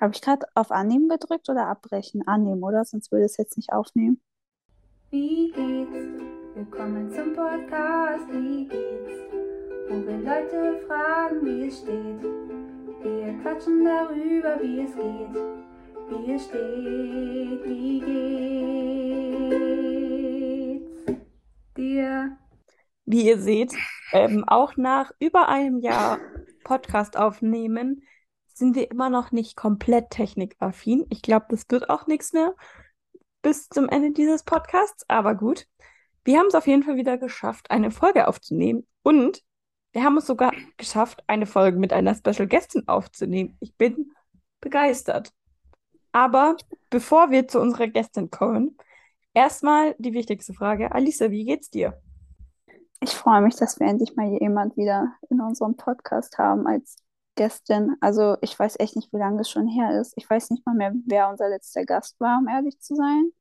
Habe ich gerade auf Annehmen gedrückt oder abbrechen? Annehmen, oder? Sonst würde es jetzt nicht aufnehmen. Wie geht's? Willkommen zum Podcast. Wie geht's? Wo wir Leute fragen, wie es steht. Wir quatschen darüber, wie es geht. Wie es steht, wie geht's dir? Wie ihr seht, ähm, auch nach über einem Jahr Podcast aufnehmen, sind wir immer noch nicht komplett technikaffin. Ich glaube, das wird auch nichts mehr bis zum Ende dieses Podcasts, aber gut. Wir haben es auf jeden Fall wieder geschafft, eine Folge aufzunehmen und wir haben es sogar geschafft, eine Folge mit einer Special Guestin aufzunehmen. Ich bin begeistert. Aber bevor wir zu unserer Gästin kommen, erstmal die wichtigste Frage. Alisa, wie geht's dir? Ich freue mich, dass wir endlich mal jemand wieder in unserem Podcast haben als Gästin. Also ich weiß echt nicht, wie lange es schon her ist. Ich weiß nicht mal mehr, wer unser letzter Gast war, um ehrlich zu sein.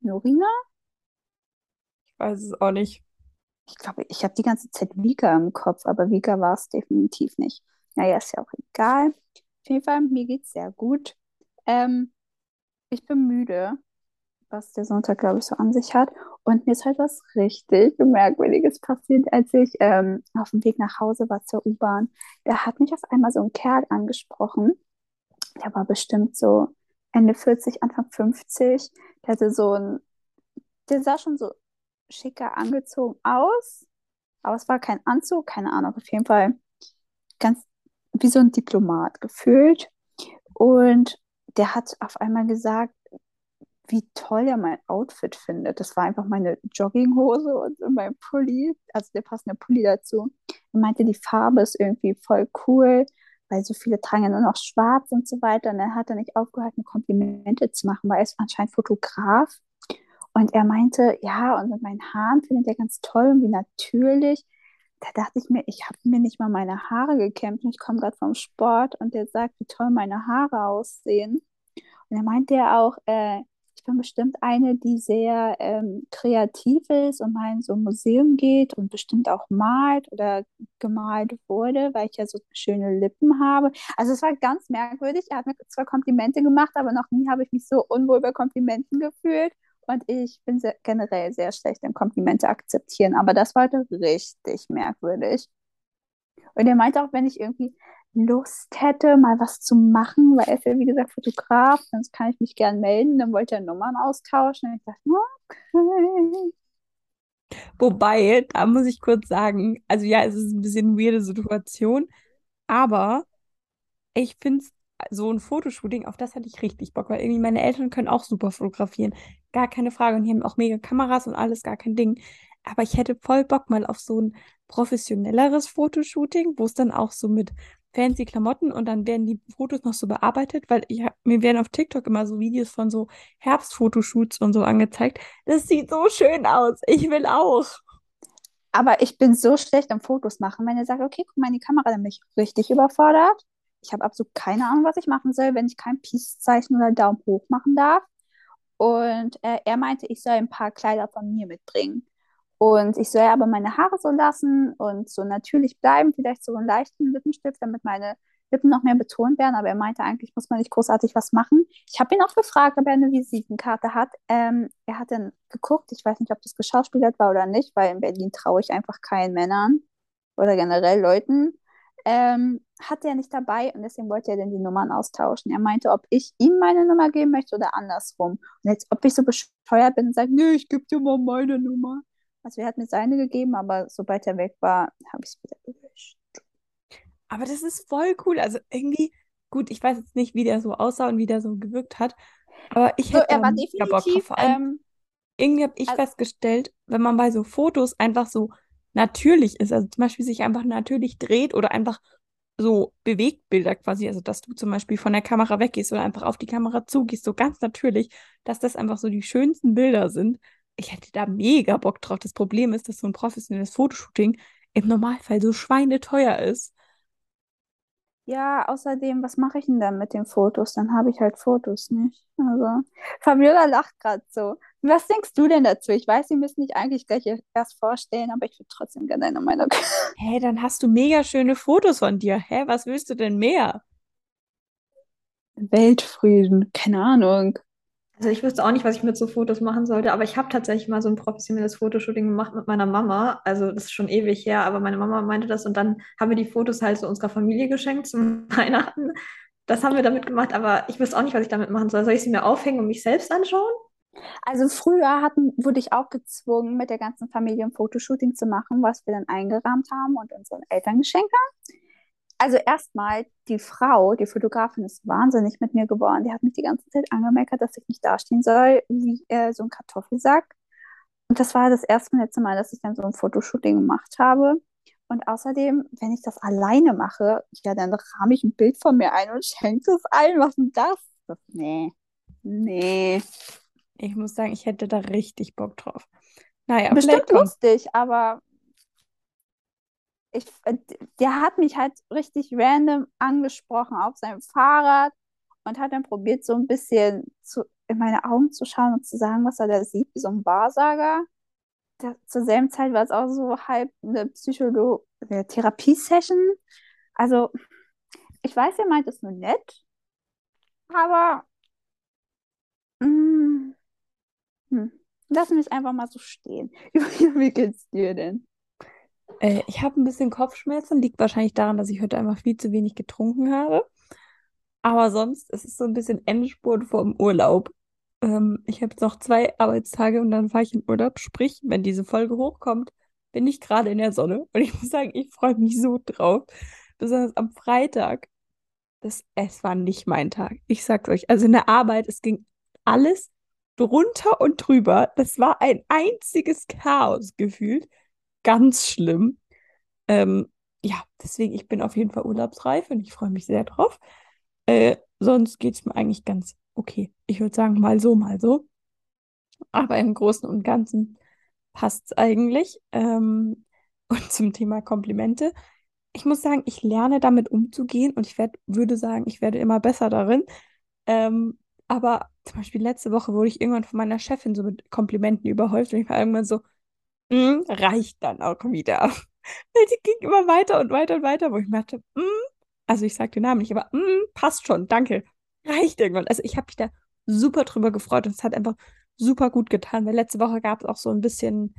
Norina? Ich weiß es auch nicht. Ich glaube, ich habe die ganze Zeit Vika im Kopf, aber Vika war es definitiv nicht. Naja, ist ja auch egal. Auf jeden Fall, mir geht es sehr gut. Ähm, ich bin müde, was der Sonntag, glaube ich, so an sich hat. Und mir ist halt was richtig Merkwürdiges passiert, als ich ähm, auf dem Weg nach Hause war zur U-Bahn. Da hat mich auf einmal so ein Kerl angesprochen. Der war bestimmt so Ende 40, Anfang 50. Der hatte so ein, der sah schon so schicker angezogen aus, aber es war kein Anzug, keine Ahnung, auf jeden Fall ganz wie so ein Diplomat gefühlt. Und der hat auf einmal gesagt, wie toll er mein Outfit findet. Das war einfach meine Jogginghose und mein Pulli, also der passende Pulli dazu. Er meinte, die Farbe ist irgendwie voll cool, weil so viele tragen ja nur noch schwarz und so weiter. Und dann hat er nicht aufgehört, mir Komplimente zu machen, weil er ist anscheinend Fotograf. Und er meinte, ja, und mit meinen Haaren findet er ganz toll und wie natürlich. Da dachte ich mir, ich habe mir nicht mal meine Haare gekämmt. Ich komme gerade vom Sport und der sagt, wie toll meine Haare aussehen. Und er meinte ja auch, äh, ich bin bestimmt eine, die sehr ähm, kreativ ist und mal in so ein Museum geht und bestimmt auch malt oder gemalt wurde, weil ich ja so schöne Lippen habe. Also es war ganz merkwürdig. Er hat mir zwar Komplimente gemacht, aber noch nie habe ich mich so unwohl bei Komplimenten gefühlt. Und ich bin sehr, generell sehr schlecht im Komplimente akzeptieren. Aber das war heute richtig merkwürdig. Und er meinte auch, wenn ich irgendwie Lust hätte, mal was zu machen, weil er ist ja, wie gesagt, Fotograf, sonst kann ich mich gern melden. Dann wollte er Nummern austauschen. Und ich dachte, okay. Wobei, da muss ich kurz sagen, also ja, es ist ein bisschen eine weirde Situation, aber ich finde so ein Fotoshooting, auf das hatte ich richtig Bock, weil irgendwie meine Eltern können auch super fotografieren. Gar keine Frage. Und die haben auch mega Kameras und alles, gar kein Ding. Aber ich hätte voll Bock mal auf so ein professionelleres Fotoshooting, wo es dann auch so mit fancy Klamotten und dann werden die Fotos noch so bearbeitet, weil ich mir werden auf TikTok immer so Videos von so Herbstfotoshoots und so angezeigt. Das sieht so schön aus. Ich will auch. Aber ich bin so schlecht am Fotos machen. Wenn er sagt, okay, guck mal in die Kamera, dann bin ich richtig überfordert. Ich habe absolut keine Ahnung, was ich machen soll, wenn ich kein Peace-Zeichen oder Daumen hoch machen darf. Und äh, er meinte, ich soll ein paar Kleider von mir mitbringen. Und ich soll aber meine Haare so lassen und so natürlich bleiben, vielleicht so einen leichten Lippenstift, damit meine Lippen noch mehr betont werden. Aber er meinte, eigentlich muss man nicht großartig was machen. Ich habe ihn auch gefragt, ob er eine Visitenkarte hat. Ähm, er hat dann geguckt, ich weiß nicht, ob das geschauspielert war oder nicht, weil in Berlin traue ich einfach keinen Männern oder generell Leuten. Ähm, hatte er nicht dabei und deswegen wollte er dann die Nummern austauschen. Er meinte, ob ich ihm meine Nummer geben möchte oder andersrum. Und jetzt, ob ich so bescheuert bin und sage, nee, ich gebe dir mal meine Nummer. Also er hat mir seine gegeben, aber sobald er weg war, habe ich es wieder gelöscht. Aber das ist voll cool. Also irgendwie, gut, ich weiß jetzt nicht, wie der so aussah und wie der so gewirkt hat. Aber ich hätte so, er war definitiv, Bock drauf. Vor allem, ähm, irgendwie habe ich also, festgestellt, wenn man bei so Fotos einfach so natürlich ist, also zum Beispiel sich einfach natürlich dreht oder einfach so Bewegtbilder quasi, also dass du zum Beispiel von der Kamera weggehst oder einfach auf die Kamera zugehst, so ganz natürlich, dass das einfach so die schönsten Bilder sind ich hätte da mega Bock drauf. Das Problem ist, dass so ein professionelles Fotoshooting im Normalfall so schweineteuer ist. Ja, außerdem, was mache ich denn dann mit den Fotos? Dann habe ich halt Fotos nicht. Also, Fabiola lacht gerade so. Was denkst du denn dazu? Ich weiß, sie müssen dich eigentlich gleich erst vorstellen, aber ich würde trotzdem gerne deine Meinung. Hä, hey, dann hast du mega schöne Fotos von dir. Hä, was willst du denn mehr? Weltfrieden, keine Ahnung. Also ich wüsste auch nicht, was ich mit so Fotos machen sollte, aber ich habe tatsächlich mal so ein professionelles Fotoshooting gemacht mit meiner Mama. Also das ist schon ewig her, aber meine Mama meinte das und dann haben wir die Fotos halt so unserer Familie geschenkt zum Weihnachten. Das haben wir damit gemacht, aber ich wüsste auch nicht, was ich damit machen soll. Soll ich sie mir aufhängen und mich selbst anschauen? Also früher hatten, wurde ich auch gezwungen, mit der ganzen Familie ein Fotoshooting zu machen, was wir dann eingerahmt haben und unseren Eltern geschenkt haben. Also erstmal, die Frau, die Fotografin, ist wahnsinnig mit mir geworden. Die hat mich die ganze Zeit angemeckert, dass ich nicht dastehen soll wie äh, so ein Kartoffelsack. Und das war das erste und letzte Mal, dass ich dann so ein Fotoshooting gemacht habe. Und außerdem, wenn ich das alleine mache, ja, dann rahme ich ein Bild von mir ein und schenke es allen. Was ist denn das? das nee. Nee. Ich muss sagen, ich hätte da richtig Bock drauf. Naja, Bestimmt lustig, aber ich, äh, der hat mich halt richtig random angesprochen auf seinem Fahrrad und hat dann probiert, so ein bisschen zu, in meine Augen zu schauen und zu sagen, was er da sieht, wie so ein Wahrsager. Da, zur selben Zeit war es auch so halb eine Psycholo eine Therapiesession. Also, ich weiß, er meint es nur nett, aber mm, hm, lassen wir es einfach mal so stehen. Wie geht's dir denn? Äh, ich habe ein bisschen Kopfschmerzen, liegt wahrscheinlich daran, dass ich heute einfach viel zu wenig getrunken habe. Aber sonst ist es so ein bisschen Endspurt vor dem Urlaub. Ähm, ich habe jetzt noch zwei Arbeitstage und dann fahre ich in Urlaub. Sprich, wenn diese Folge hochkommt, bin ich gerade in der Sonne. Und ich muss sagen, ich freue mich so drauf. Besonders am Freitag. Das, es war nicht mein Tag. Ich sag's euch. Also in der Arbeit, es ging alles drunter und drüber. Das war ein einziges Chaos gefühlt. Ganz schlimm. Ähm, ja, deswegen, ich bin auf jeden Fall urlaubsreif und ich freue mich sehr drauf. Äh, sonst geht es mir eigentlich ganz okay. Ich würde sagen, mal so, mal so. Aber im Großen und Ganzen passt es eigentlich. Ähm, und zum Thema Komplimente. Ich muss sagen, ich lerne damit umzugehen und ich werd, würde sagen, ich werde immer besser darin. Ähm, aber zum Beispiel letzte Woche wurde ich irgendwann von meiner Chefin so mit Komplimenten überhäuft und ich war irgendwann so, "Mm, reicht dann auch wieder. Weil die ging immer weiter und weiter und weiter, wo ich dachte, "Mm", also ich sage den Namen nicht, aber "Mm, passt schon, danke. Reicht irgendwann. Also ich habe mich da super drüber gefreut und es hat einfach super gut getan, weil letzte Woche gab es auch so ein bisschen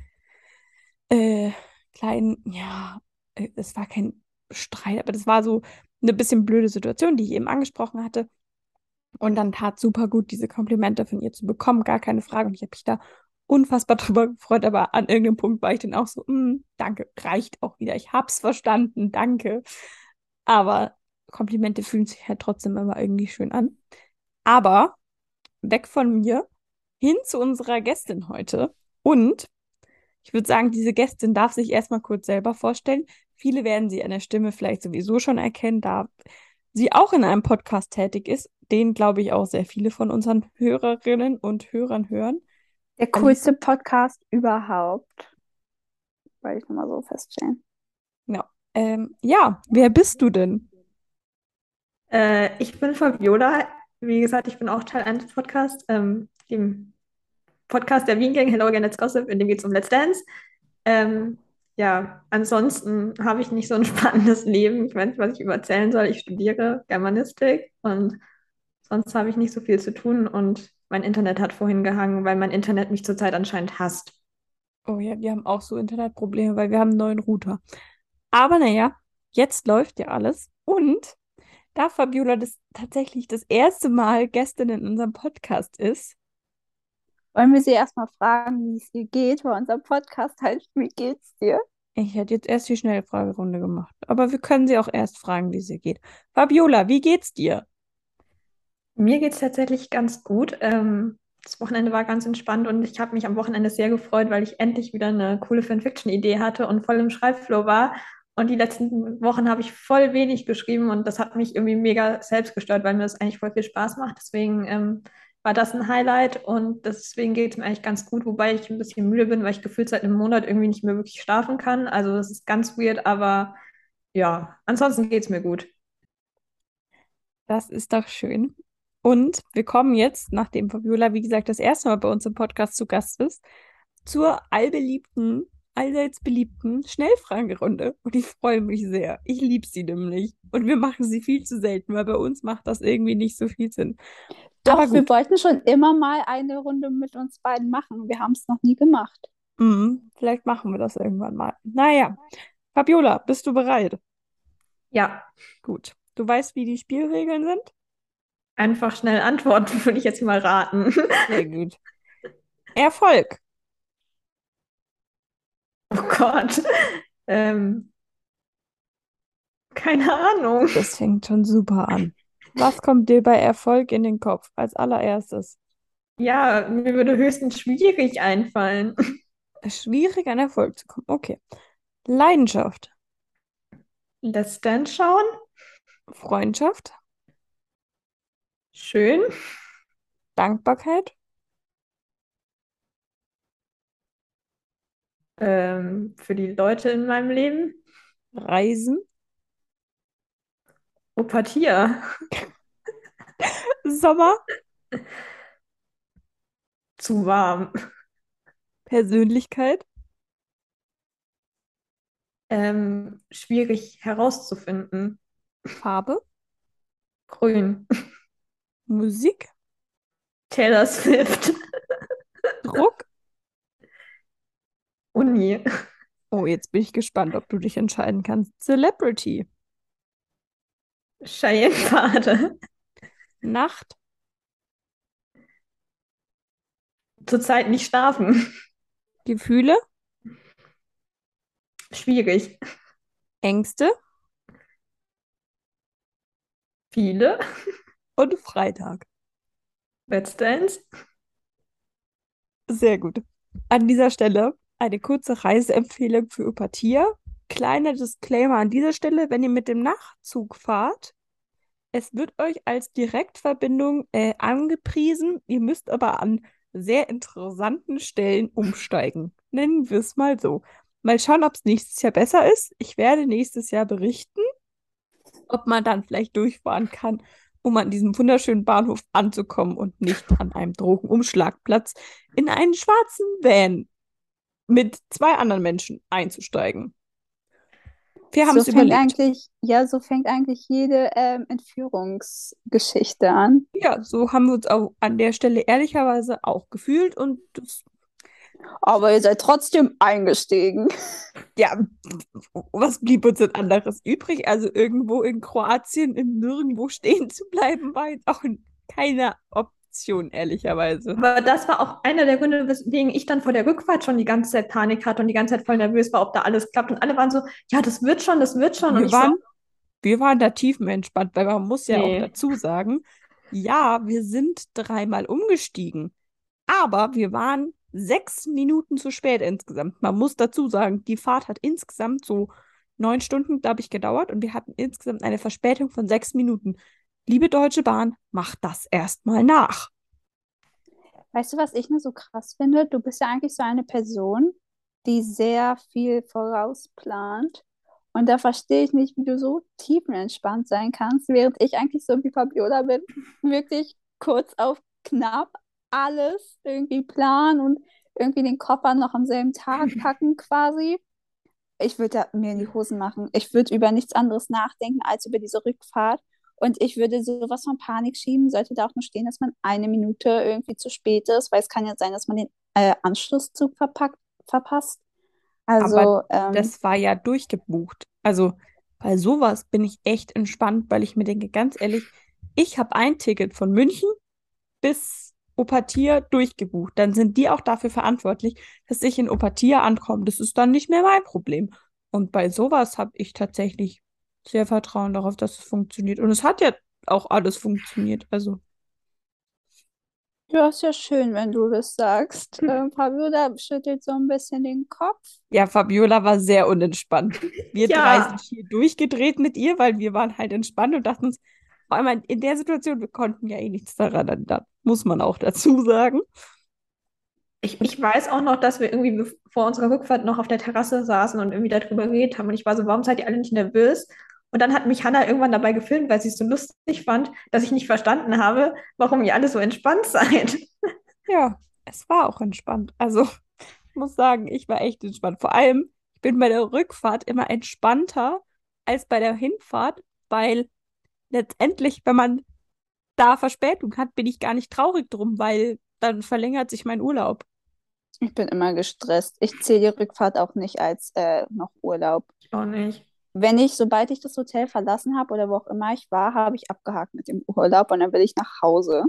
äh, kleinen, ja, äh, es war kein Streit, aber das war so eine bisschen blöde Situation, die ich eben angesprochen hatte. Und dann tat super gut, diese Komplimente von ihr zu bekommen, gar keine Frage. Und ich habe mich da unfassbar drüber gefreut, aber an irgendeinem Punkt war ich dann auch so, "Mm, danke, reicht auch wieder. Ich hab's verstanden, danke. Aber Komplimente fühlen sich halt trotzdem immer irgendwie schön an. Aber weg von mir, hin zu unserer Gästin heute. Und ich würde sagen, diese Gästin darf sich erstmal kurz selber vorstellen. Viele werden sie an der Stimme vielleicht sowieso schon erkennen, da sie auch in einem Podcast tätig ist, den glaube ich auch sehr viele von unseren Hörerinnen und Hörern hören. Der coolste Podcast überhaupt. Wollte ich nochmal so feststellen. Ja. Ähm, ja, wer bist du denn? Äh, ich bin Fabiola. Wie gesagt, ich bin auch Teil eines Podcasts, ähm, dem Podcast der Wien Gang, Hello Again, Let's Gossip, in dem geht es um Let's Dance. Ähm, ja, ansonsten habe ich nicht so ein spannendes Leben. Ich weiß nicht, was ich überzählen soll. Ich studiere Germanistik und sonst habe ich nicht so viel zu tun und mein Internet hat vorhin gehangen, weil mein Internet mich zurzeit anscheinend hasst. Oh ja, wir haben auch so Internetprobleme, weil wir haben einen neuen Router. Aber naja, jetzt läuft ja alles. Und da Fabiola das tatsächlich das erste Mal Gästin in unserem Podcast ist, Wollen wir sie erstmal fragen, wie es ihr geht, weil unser Podcast heißt, wie geht's dir? ich hätte jetzt erst die Schnellfragerunde gemacht. Aber wir können sie auch erst fragen, wie es ihr geht. Fabiola, wie geht's dir? Mir geht es tatsächlich ganz gut. Ähm, das Wochenende war ganz entspannt und ich habe mich am Wochenende sehr gefreut, weil ich endlich wieder eine coole Fanfiction-Idee hatte und voll im Schreibflow war. Und die letzten Wochen habe ich voll wenig geschrieben und das hat mich irgendwie mega selbst gestört, weil mir das eigentlich voll viel Spaß macht. Deswegen ähm, war das ein Highlight und deswegen geht es mir eigentlich ganz gut, wobei ich ein bisschen müde bin, weil ich gefühlt seit einem Monat irgendwie nicht mehr wirklich schlafen kann. Also das ist ganz weird, aber ja, ansonsten geht es mir gut. Das ist doch schön. Und wir kommen jetzt, nachdem Fabiola, wie gesagt, das erste Mal bei uns im Podcast zu Gast ist, zur allbeliebten allseits beliebten Schnellfragerunde. Und ich freue mich sehr. Ich liebe sie nämlich. Und wir machen sie viel zu selten, weil bei uns macht das irgendwie nicht so viel Sinn. Doch, Aber wir wollten schon immer mal eine Runde mit uns beiden machen. Wir haben es noch nie gemacht. Mhm, vielleicht machen wir das irgendwann mal. Naja, Fabiola, bist du bereit? Ja, Gut. Du weißt, wie die Spielregeln sind? Einfach schnell antworten, würde ich jetzt mal raten. Sehr gut. Erfolg. Oh Gott. Ähm, keine Ahnung. Das fängt schon super an. Was kommt dir bei Erfolg in den Kopf als allererstes? Ja, mir würde höchstens schwierig einfallen. Schwierig an Erfolg zu kommen. Okay. Leidenschaft. Let's Dance schauen. Freundschaft. Schön. Dankbarkeit. Ähm, für die Leute in meinem Leben. Reisen. Opathia. Sommer. Zu warm. Persönlichkeit. Ähm, schwierig herauszufinden. Farbe. Grün. Musik. Taylor Swift. Druck. Uni. Oh, jetzt bin ich gespannt, ob du dich entscheiden kannst. Celebrity. Cheyenne Pfade. Nacht. Zurzeit nicht schlafen. Gefühle. Schwierig. Ängste. Viele. Und Freitag. Let's Dance. Sehr gut. An dieser Stelle eine kurze Reiseempfehlung für Opathia. Kleiner Disclaimer an dieser Stelle, wenn ihr mit dem Nachtzug fahrt, es wird euch als Direktverbindung äh, angepriesen. Ihr müsst aber an sehr interessanten Stellen umsteigen. Nennen wir es mal so. Mal schauen, ob es nächstes Jahr besser ist. Ich werde nächstes Jahr berichten, ob man dann vielleicht durchfahren kann, um an diesem wunderschönen Bahnhof anzukommen und nicht an einem Drogenumschlagplatz in einen schwarzen Van mit zwei anderen Menschen einzusteigen. Wir haben So es fängt überlebt. eigentlich, ja, so fängt eigentlich jede ähm, Entführungsgeschichte an. Ja, so haben wir uns auch an der Stelle ehrlicherweise auch gefühlt und das, Aber ihr seid trotzdem eingestiegen. ja, was blieb uns denn anderes übrig? Also irgendwo in Kroatien im Nirgendwo stehen zu bleiben, war jetzt auch keine Option, ehrlicherweise. Aber das war auch einer der Gründe, weswegen ich dann vor der Rückfahrt schon die ganze Zeit Panik hatte und die ganze Zeit voll nervös war, ob da alles klappt. Und alle waren so, ja, das wird schon, das wird schon. Und Wir waren, wir waren da tiefenentspannt, weil man muss ja Nee. auch dazu sagen, ja, wir sind dreimal umgestiegen, aber wir waren sechs Minuten zu spät insgesamt. Man muss dazu sagen, die Fahrt hat insgesamt so neun Stunden, glaube ich, gedauert und wir hatten insgesamt eine Verspätung von sechs Minuten. Liebe Deutsche Bahn, macht das erstmal nach. Weißt du, was ich nur so krass finde? Du bist ja eigentlich so eine Person, die sehr viel vorausplant. Und da verstehe ich nicht, wie du so tiefenentspannt sein kannst, während ich eigentlich so wie Fabiola bin, wirklich kurz auf knapp alles irgendwie planen und irgendwie den Koffer noch am selben Tag packen quasi. Ich würde mir in die Hosen machen. Ich würde über nichts anderes nachdenken als über diese Rückfahrt. Und ich würde sowas von Panik schieben, sollte da auch nur stehen, dass man eine Minute irgendwie zu spät ist, weil es kann ja sein, dass man den äh, Anschlusszug verpackt, verpasst. Also, Aber ähm, Das war ja durchgebucht. Also bei sowas bin ich echt entspannt, weil ich mir denke, ganz ehrlich, ich habe ein Ticket von München bis Opathia durchgebucht. Dann sind die auch dafür verantwortlich, dass ich in Opathia ankomme. Das ist dann nicht mehr mein Problem. Und bei sowas habe ich tatsächlich sehr Vertrauen darauf, dass es funktioniert. Und es hat ja auch alles funktioniert. Also ja, ist ja schön, wenn du das sagst. Ähm, Fabiola schüttelt so ein bisschen den Kopf. ja, Fabiola war sehr unentspannt. Wir drei Ja. sind hier durchgedreht mit ihr, weil wir waren halt entspannt und dachten uns, vor allem in der Situation, wir konnten ja eh nichts daran ändern. Muss man auch dazu sagen. Ich, ich weiß auch noch, dass wir irgendwie vor unserer Rückfahrt noch auf der Terrasse saßen und irgendwie darüber geredet haben. Und ich war so, warum seid ihr alle nicht nervös? Und dann hat mich Hannah irgendwann dabei gefilmt, weil sie es so lustig fand, dass ich nicht verstanden habe, warum ihr alle so entspannt seid. Ja, es war auch entspannt. Also muss sagen, ich war echt entspannt. Vor allem, ich bin bei der Rückfahrt immer entspannter als bei der Hinfahrt, weil letztendlich, wenn man da Verspätung hat, bin ich gar nicht traurig drum, weil dann verlängert sich mein Urlaub. Ich bin immer gestresst. Ich zähle die Rückfahrt auch nicht als äh, noch Urlaub. Ich auch nicht. Wenn ich, sobald ich das Hotel verlassen habe oder wo auch immer ich war, habe ich abgehakt mit dem Urlaub und dann will ich nach Hause.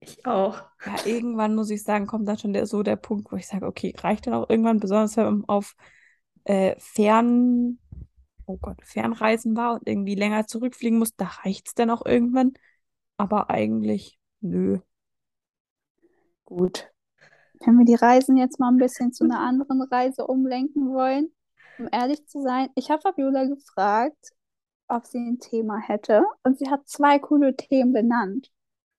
Ich auch. Ja, irgendwann muss ich sagen, kommt dann schon der, so der Punkt, wo ich sage, okay, reicht dann auch irgendwann, besonders wenn man auf äh, Fern, oh Gott, Fernreisen war und irgendwie länger zurückfliegen muss, da reicht es dann auch irgendwann. Aber eigentlich, nö. Gut. Wenn wir die Reisen jetzt mal ein bisschen zu einer anderen Reise umlenken wollen, um ehrlich zu sein, ich habe Fabiola gefragt, ob sie ein Thema hätte und sie hat zwei coole Themen benannt.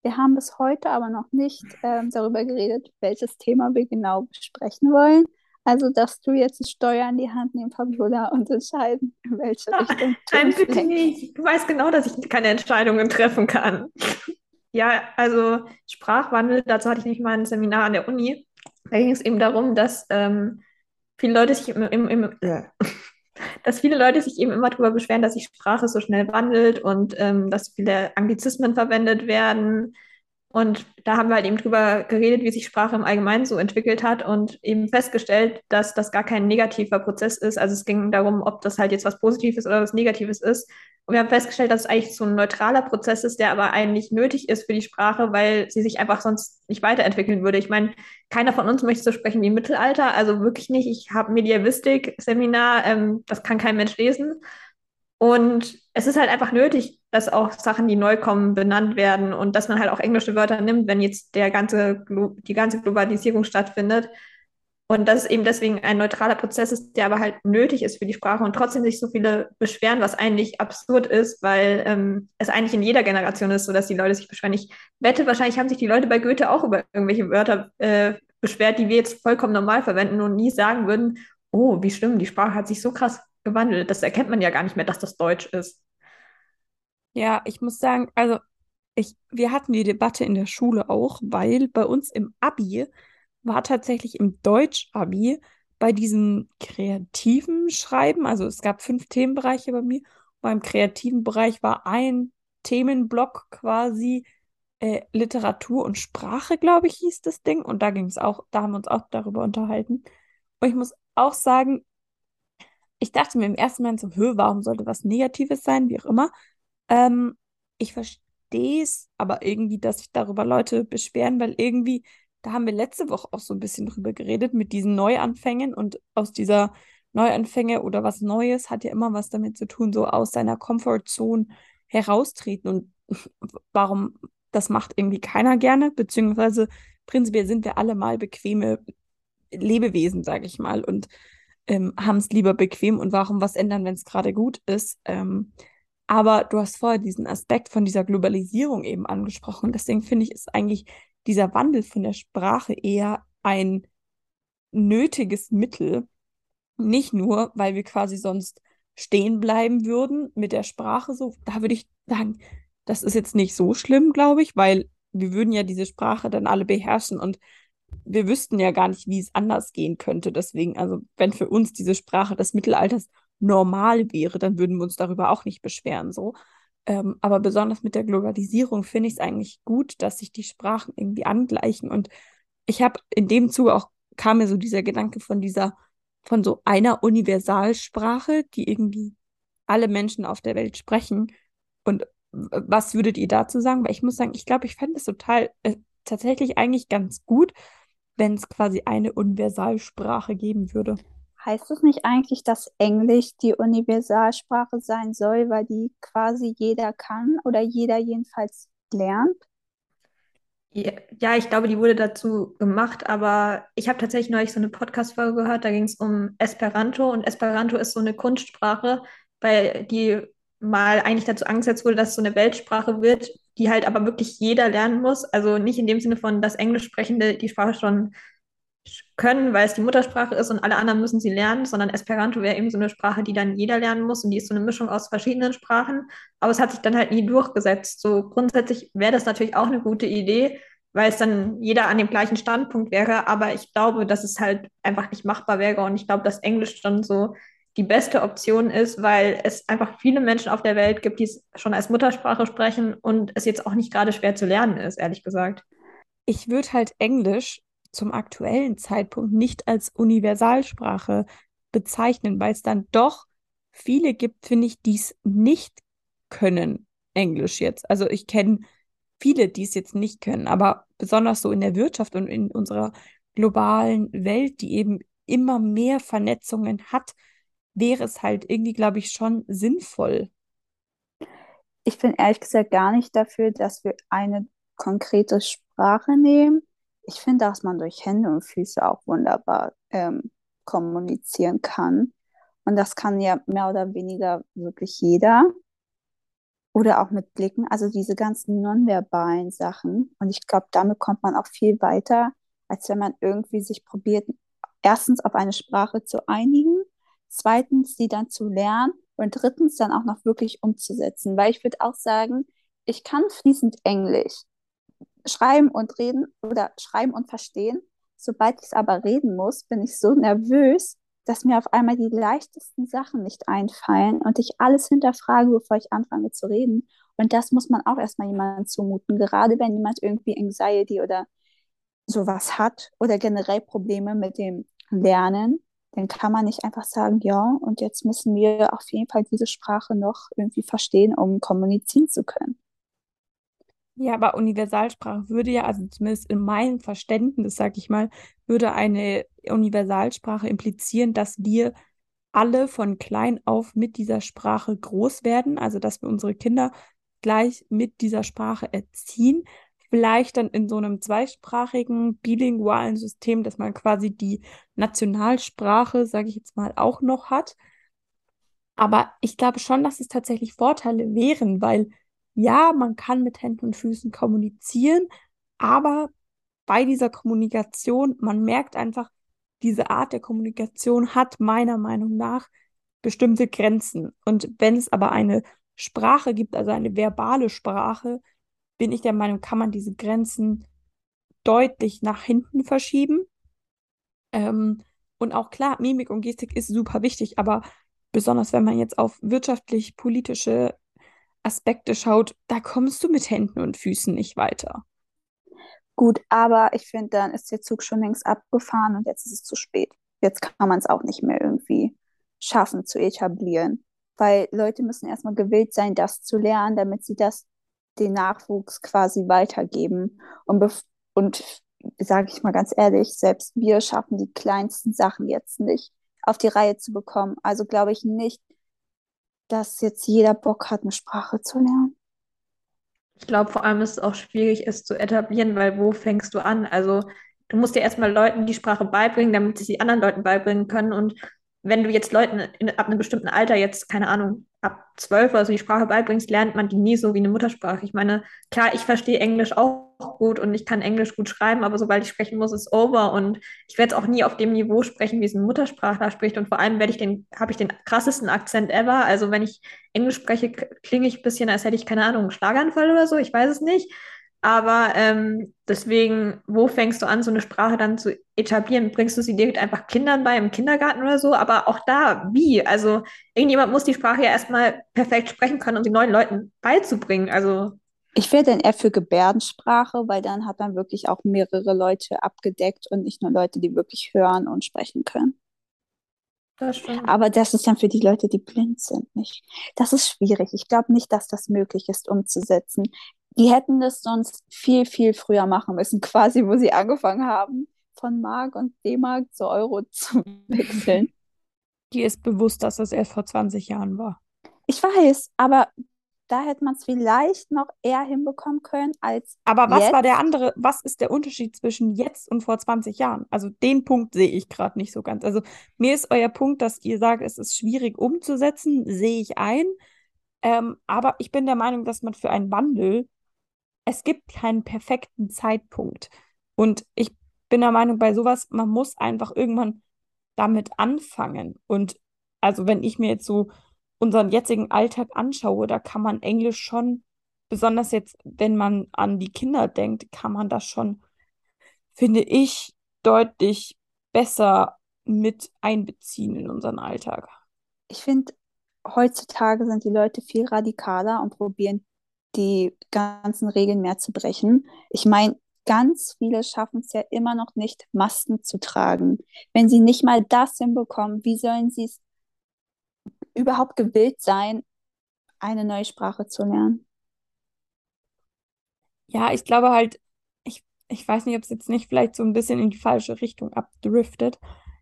Wir haben bis heute aber noch nicht ähm, darüber geredet, welches Thema wir genau besprechen wollen. Also darfst du jetzt das Steuer in die Hand nehmen, Fabiola, und entscheiden, in welche Richtung du Nein, bitte nicht. Du weißt genau, dass ich keine Entscheidungen treffen kann. Ja, also Sprachwandel, dazu hatte ich nämlich mal ein Seminar an der Uni. Da ging es eben darum, dass ähm, viele Leute sich im, im, im, äh, dass viele Leute sich eben immer darüber beschweren, dass sich Sprache so schnell wandelt und ähm, dass viele Anglizismen verwendet werden. Und da haben wir halt eben drüber geredet, wie sich Sprache im Allgemeinen so entwickelt hat und eben festgestellt, dass das gar kein negativer Prozess ist. Also es ging darum, ob das halt jetzt was Positives oder was Negatives ist. Und wir haben festgestellt, dass es eigentlich so ein neutraler Prozess ist, der aber eigentlich nötig ist für die Sprache, weil sie sich einfach sonst nicht weiterentwickeln würde. Ich meine, keiner von uns möchte so sprechen wie im Mittelalter, also wirklich nicht. Ich habe Mediavistik-Seminar, ähm, das kann kein Mensch lesen. Und es ist halt einfach nötig, dass auch Sachen, die neu kommen, benannt werden und dass man halt auch englische Wörter nimmt, wenn jetzt der ganze, die ganze Globalisierung stattfindet. Und dass es eben deswegen ein neutraler Prozess ist, der aber halt nötig ist für die Sprache und trotzdem sich so viele beschweren, was eigentlich absurd ist, weil ähm, es eigentlich in jeder Generation ist, so dass die Leute sich beschweren. Ich wette, wahrscheinlich haben sich die Leute bei Goethe auch über irgendwelche Wörter äh, beschwert, die wir jetzt vollkommen normal verwenden und nie sagen würden, oh, wie schlimm, die Sprache hat sich so krass gewandelt. Das erkennt man ja gar nicht mehr, dass das Deutsch ist. Ja, ich muss sagen, also ich, wir hatten die Debatte in der Schule auch, weil bei uns im Abi war tatsächlich im Deutsch-Abi bei diesem kreativen Schreiben, also es gab fünf Themenbereiche bei mir, beim kreativen Bereich war ein Themenblock quasi äh, Literatur und Sprache, glaube ich, hieß das Ding. Und da ging es auch, da haben wir uns auch darüber unterhalten. Und ich muss auch sagen, ich dachte mir im ersten Moment so, hö, warum sollte was Negatives sein, wie auch immer. Ähm, ich verstehe es aber irgendwie, dass sich darüber Leute beschweren, weil irgendwie, da haben wir letzte Woche auch so ein bisschen drüber geredet mit diesen Neuanfängen und aus dieser Neuanfänge oder was Neues hat ja immer was damit zu tun, so aus seiner Comfortzone heraustreten und warum das macht irgendwie keiner gerne, beziehungsweise prinzipiell sind wir alle mal bequeme Lebewesen, sage ich mal, und ähm, haben es lieber bequem und warum was ändern, wenn es gerade gut ist. Ähm, aber du hast vorher diesen Aspekt von dieser Globalisierung eben angesprochen. Deswegen finde ich, ist eigentlich dieser Wandel von der Sprache eher ein nötiges Mittel. Nicht nur, weil wir quasi sonst stehen bleiben würden mit der Sprache. So, da würde ich sagen, das ist jetzt nicht so schlimm, glaube ich, weil wir würden ja diese Sprache dann alle beherrschen und wir wüssten ja gar nicht, wie es anders gehen könnte. Deswegen, also wenn für uns diese Sprache des Mittelalters normal wäre, dann würden wir uns darüber auch nicht beschweren. So. Ähm, aber besonders mit der Globalisierung finde ich es eigentlich gut, dass sich die Sprachen irgendwie angleichen. Und ich habe in dem Zuge auch kam mir so dieser Gedanke von dieser, von so einer Universalsprache, die irgendwie alle Menschen auf der Welt sprechen. Und was würdet ihr dazu sagen? Weil ich muss sagen, ich glaube, ich fände es total äh, tatsächlich eigentlich ganz gut, wenn es quasi eine Universalsprache geben würde. Heißt es nicht eigentlich, dass Englisch die Universalsprache sein soll, weil die quasi jeder kann oder jeder jedenfalls lernt? Ja, ich glaube, die wurde dazu gemacht, aber ich habe tatsächlich neulich so eine Podcast-Folge gehört, da ging es um Esperanto und Esperanto ist so eine Kunstsprache, weil die mal eigentlich dazu angesetzt wurde, dass es so eine Weltsprache wird, die halt aber wirklich jeder lernen muss. Also nicht in dem Sinne von, dass Englischsprechende die Sprache schon können, weil es die Muttersprache ist und alle anderen müssen sie lernen, sondern Esperanto wäre eben so eine Sprache, die dann jeder lernen muss und die ist so eine Mischung aus verschiedenen Sprachen. Aber es hat sich dann halt nie durchgesetzt. So grundsätzlich wäre das natürlich auch eine gute Idee, weil es dann jeder an dem gleichen Standpunkt wäre. Aber ich glaube, dass es halt einfach nicht machbar wäre. Und ich glaube, dass Englisch dann so die beste Option ist, weil es einfach viele Menschen auf der Welt gibt, die es schon als Muttersprache sprechen und es jetzt auch nicht gerade schwer zu lernen ist, ehrlich gesagt. Ich würde halt Englisch zum aktuellen Zeitpunkt nicht als Universalsprache bezeichnen, weil es dann doch viele gibt, finde ich, die es nicht können, Englisch jetzt. Also ich kenne viele, die es jetzt nicht können, aber besonders so in der Wirtschaft und in unserer globalen Welt, die eben immer mehr Vernetzungen hat, wäre es halt irgendwie, glaube ich, schon sinnvoll. Ich bin ehrlich gesagt gar nicht dafür, dass wir eine konkrete Sprache nehmen. Ich finde, dass man durch Hände und Füße auch wunderbar ähm, kommunizieren kann. Und das kann ja mehr oder weniger wirklich jeder. Oder auch mit Blicken, also diese ganzen nonverbalen Sachen. Und ich glaube, damit kommt man auch viel weiter, als wenn man irgendwie sich probiert, erstens auf eine Sprache zu einigen, zweitens sie dann zu lernen und drittens dann auch noch wirklich umzusetzen. Weil ich würde auch sagen, ich kann fließend Englisch schreiben und reden oder schreiben und verstehen. Sobald ich es aber reden muss, bin ich so nervös, dass mir auf einmal die leichtesten Sachen nicht einfallen und ich alles hinterfrage, bevor ich anfange zu reden. Und das muss man auch erstmal jemandem zumuten, gerade wenn jemand irgendwie Anxiety oder sowas hat oder generell Probleme mit dem Lernen, dann kann man nicht einfach sagen, ja, und jetzt müssen wir auf jeden Fall diese Sprache noch irgendwie verstehen, um kommunizieren zu können. Ja, aber Universalsprache würde ja, also zumindest in meinem Verständnis, sag ich mal, würde eine Universalsprache implizieren, dass wir alle von klein auf mit dieser Sprache groß werden, also dass wir unsere Kinder gleich mit dieser Sprache erziehen. Vielleicht dann in so einem zweisprachigen, bilingualen System, dass man quasi die Nationalsprache, sage ich jetzt mal, auch noch hat. Aber ich glaube schon, dass es tatsächlich Vorteile wären, weil ja, man kann mit Händen und Füßen kommunizieren, aber bei dieser Kommunikation, man merkt einfach, diese Art der Kommunikation hat meiner Meinung nach bestimmte Grenzen. Und wenn es aber eine Sprache gibt, also eine verbale Sprache, bin ich der Meinung, kann man diese Grenzen deutlich nach hinten verschieben. Ähm, und auch klar, Mimik und Gestik ist super wichtig, aber besonders wenn man jetzt auf wirtschaftlich-politische Aspekte schaut, da kommst du mit Händen und Füßen nicht weiter. Gut, aber ich finde, dann ist der Zug schon längst abgefahren und jetzt ist es zu spät. Jetzt kann man es auch nicht mehr irgendwie schaffen zu etablieren, weil Leute müssen erstmal gewillt sein, das zu lernen, damit sie das den Nachwuchs quasi weitergeben. Und, und sage ich mal ganz ehrlich, selbst wir schaffen die kleinsten Sachen jetzt nicht auf die Reihe zu bekommen. Also glaube ich nicht, dass jetzt jeder Bock hat, eine Sprache zu lernen. Ich glaube, vor allem ist es auch schwierig, es zu etablieren, weil wo fängst du an? Also du musst dir erstmal Leuten die Sprache beibringen, damit sie sie anderen Leuten beibringen können. Und wenn du jetzt Leuten in, ab einem bestimmten Alter jetzt, keine Ahnung, ab zwölf oder so die Sprache beibringst, lernt man die nie so wie eine Muttersprache. Ich meine, klar, ich verstehe Englisch auch gut und ich kann Englisch gut schreiben, aber sobald ich sprechen muss, ist over und ich werde auch nie auf dem Niveau sprechen, wie es ein Muttersprachler spricht und vor allem werde ich den, habe ich den krassesten Akzent ever. Also wenn ich Englisch spreche, klinge ich ein bisschen, als hätte ich keine Ahnung, einen Schlaganfall oder so, ich weiß es nicht. Aber ähm, deswegen, wo fängst du an, so eine Sprache dann zu etablieren? Bringst du sie direkt einfach Kindern bei im Kindergarten oder so? Aber auch da, wie? Also irgendjemand muss die Sprache ja erstmal perfekt sprechen können, um sie neuen Leuten beizubringen. Also ich wäre dann eher für Gebärdensprache, weil dann hat man wirklich auch mehrere Leute abgedeckt und nicht nur Leute, die wirklich hören und sprechen können. Das. Aber das ist dann für die Leute, die blind sind, nicht. Das ist schwierig. Ich glaube nicht, dass das möglich ist umzusetzen die hätten das sonst viel, viel früher machen müssen, quasi, wo sie angefangen haben, von Mark und D-Mark zu Euro zu wechseln. Die ist bewusst, dass das erst vor 20 Jahren war. Ich weiß, aber da hätte man es vielleicht noch eher hinbekommen können als. Aber was jetzt. war der andere, was ist der Unterschied zwischen jetzt und vor 20 Jahren? Also den Punkt sehe ich gerade nicht so ganz. Also mir ist euer Punkt, dass ihr sagt, es ist schwierig umzusetzen, sehe ich ein. Ähm, aber ich bin der Meinung, dass man für einen Wandel es gibt keinen perfekten Zeitpunkt. Und ich bin der Meinung, bei sowas, man muss einfach irgendwann damit anfangen. Und also wenn ich mir jetzt so unseren jetzigen Alltag anschaue, da kann man Englisch schon besonders jetzt, wenn man an die Kinder denkt, kann man das schon, finde ich, deutlich besser mit einbeziehen in unseren Alltag. Ich finde, heutzutage sind die Leute viel radikaler und probieren die ganzen Regeln mehr zu brechen. Ich meine, ganz viele schaffen es ja immer noch nicht, Masken zu tragen. Wenn sie nicht mal das hinbekommen, wie sollen sie es überhaupt gewillt sein, eine neue Sprache zu lernen? Ja, ich glaube halt, ich, ich weiß nicht, ob es jetzt nicht vielleicht so ein bisschen in die falsche Richtung abdriftet,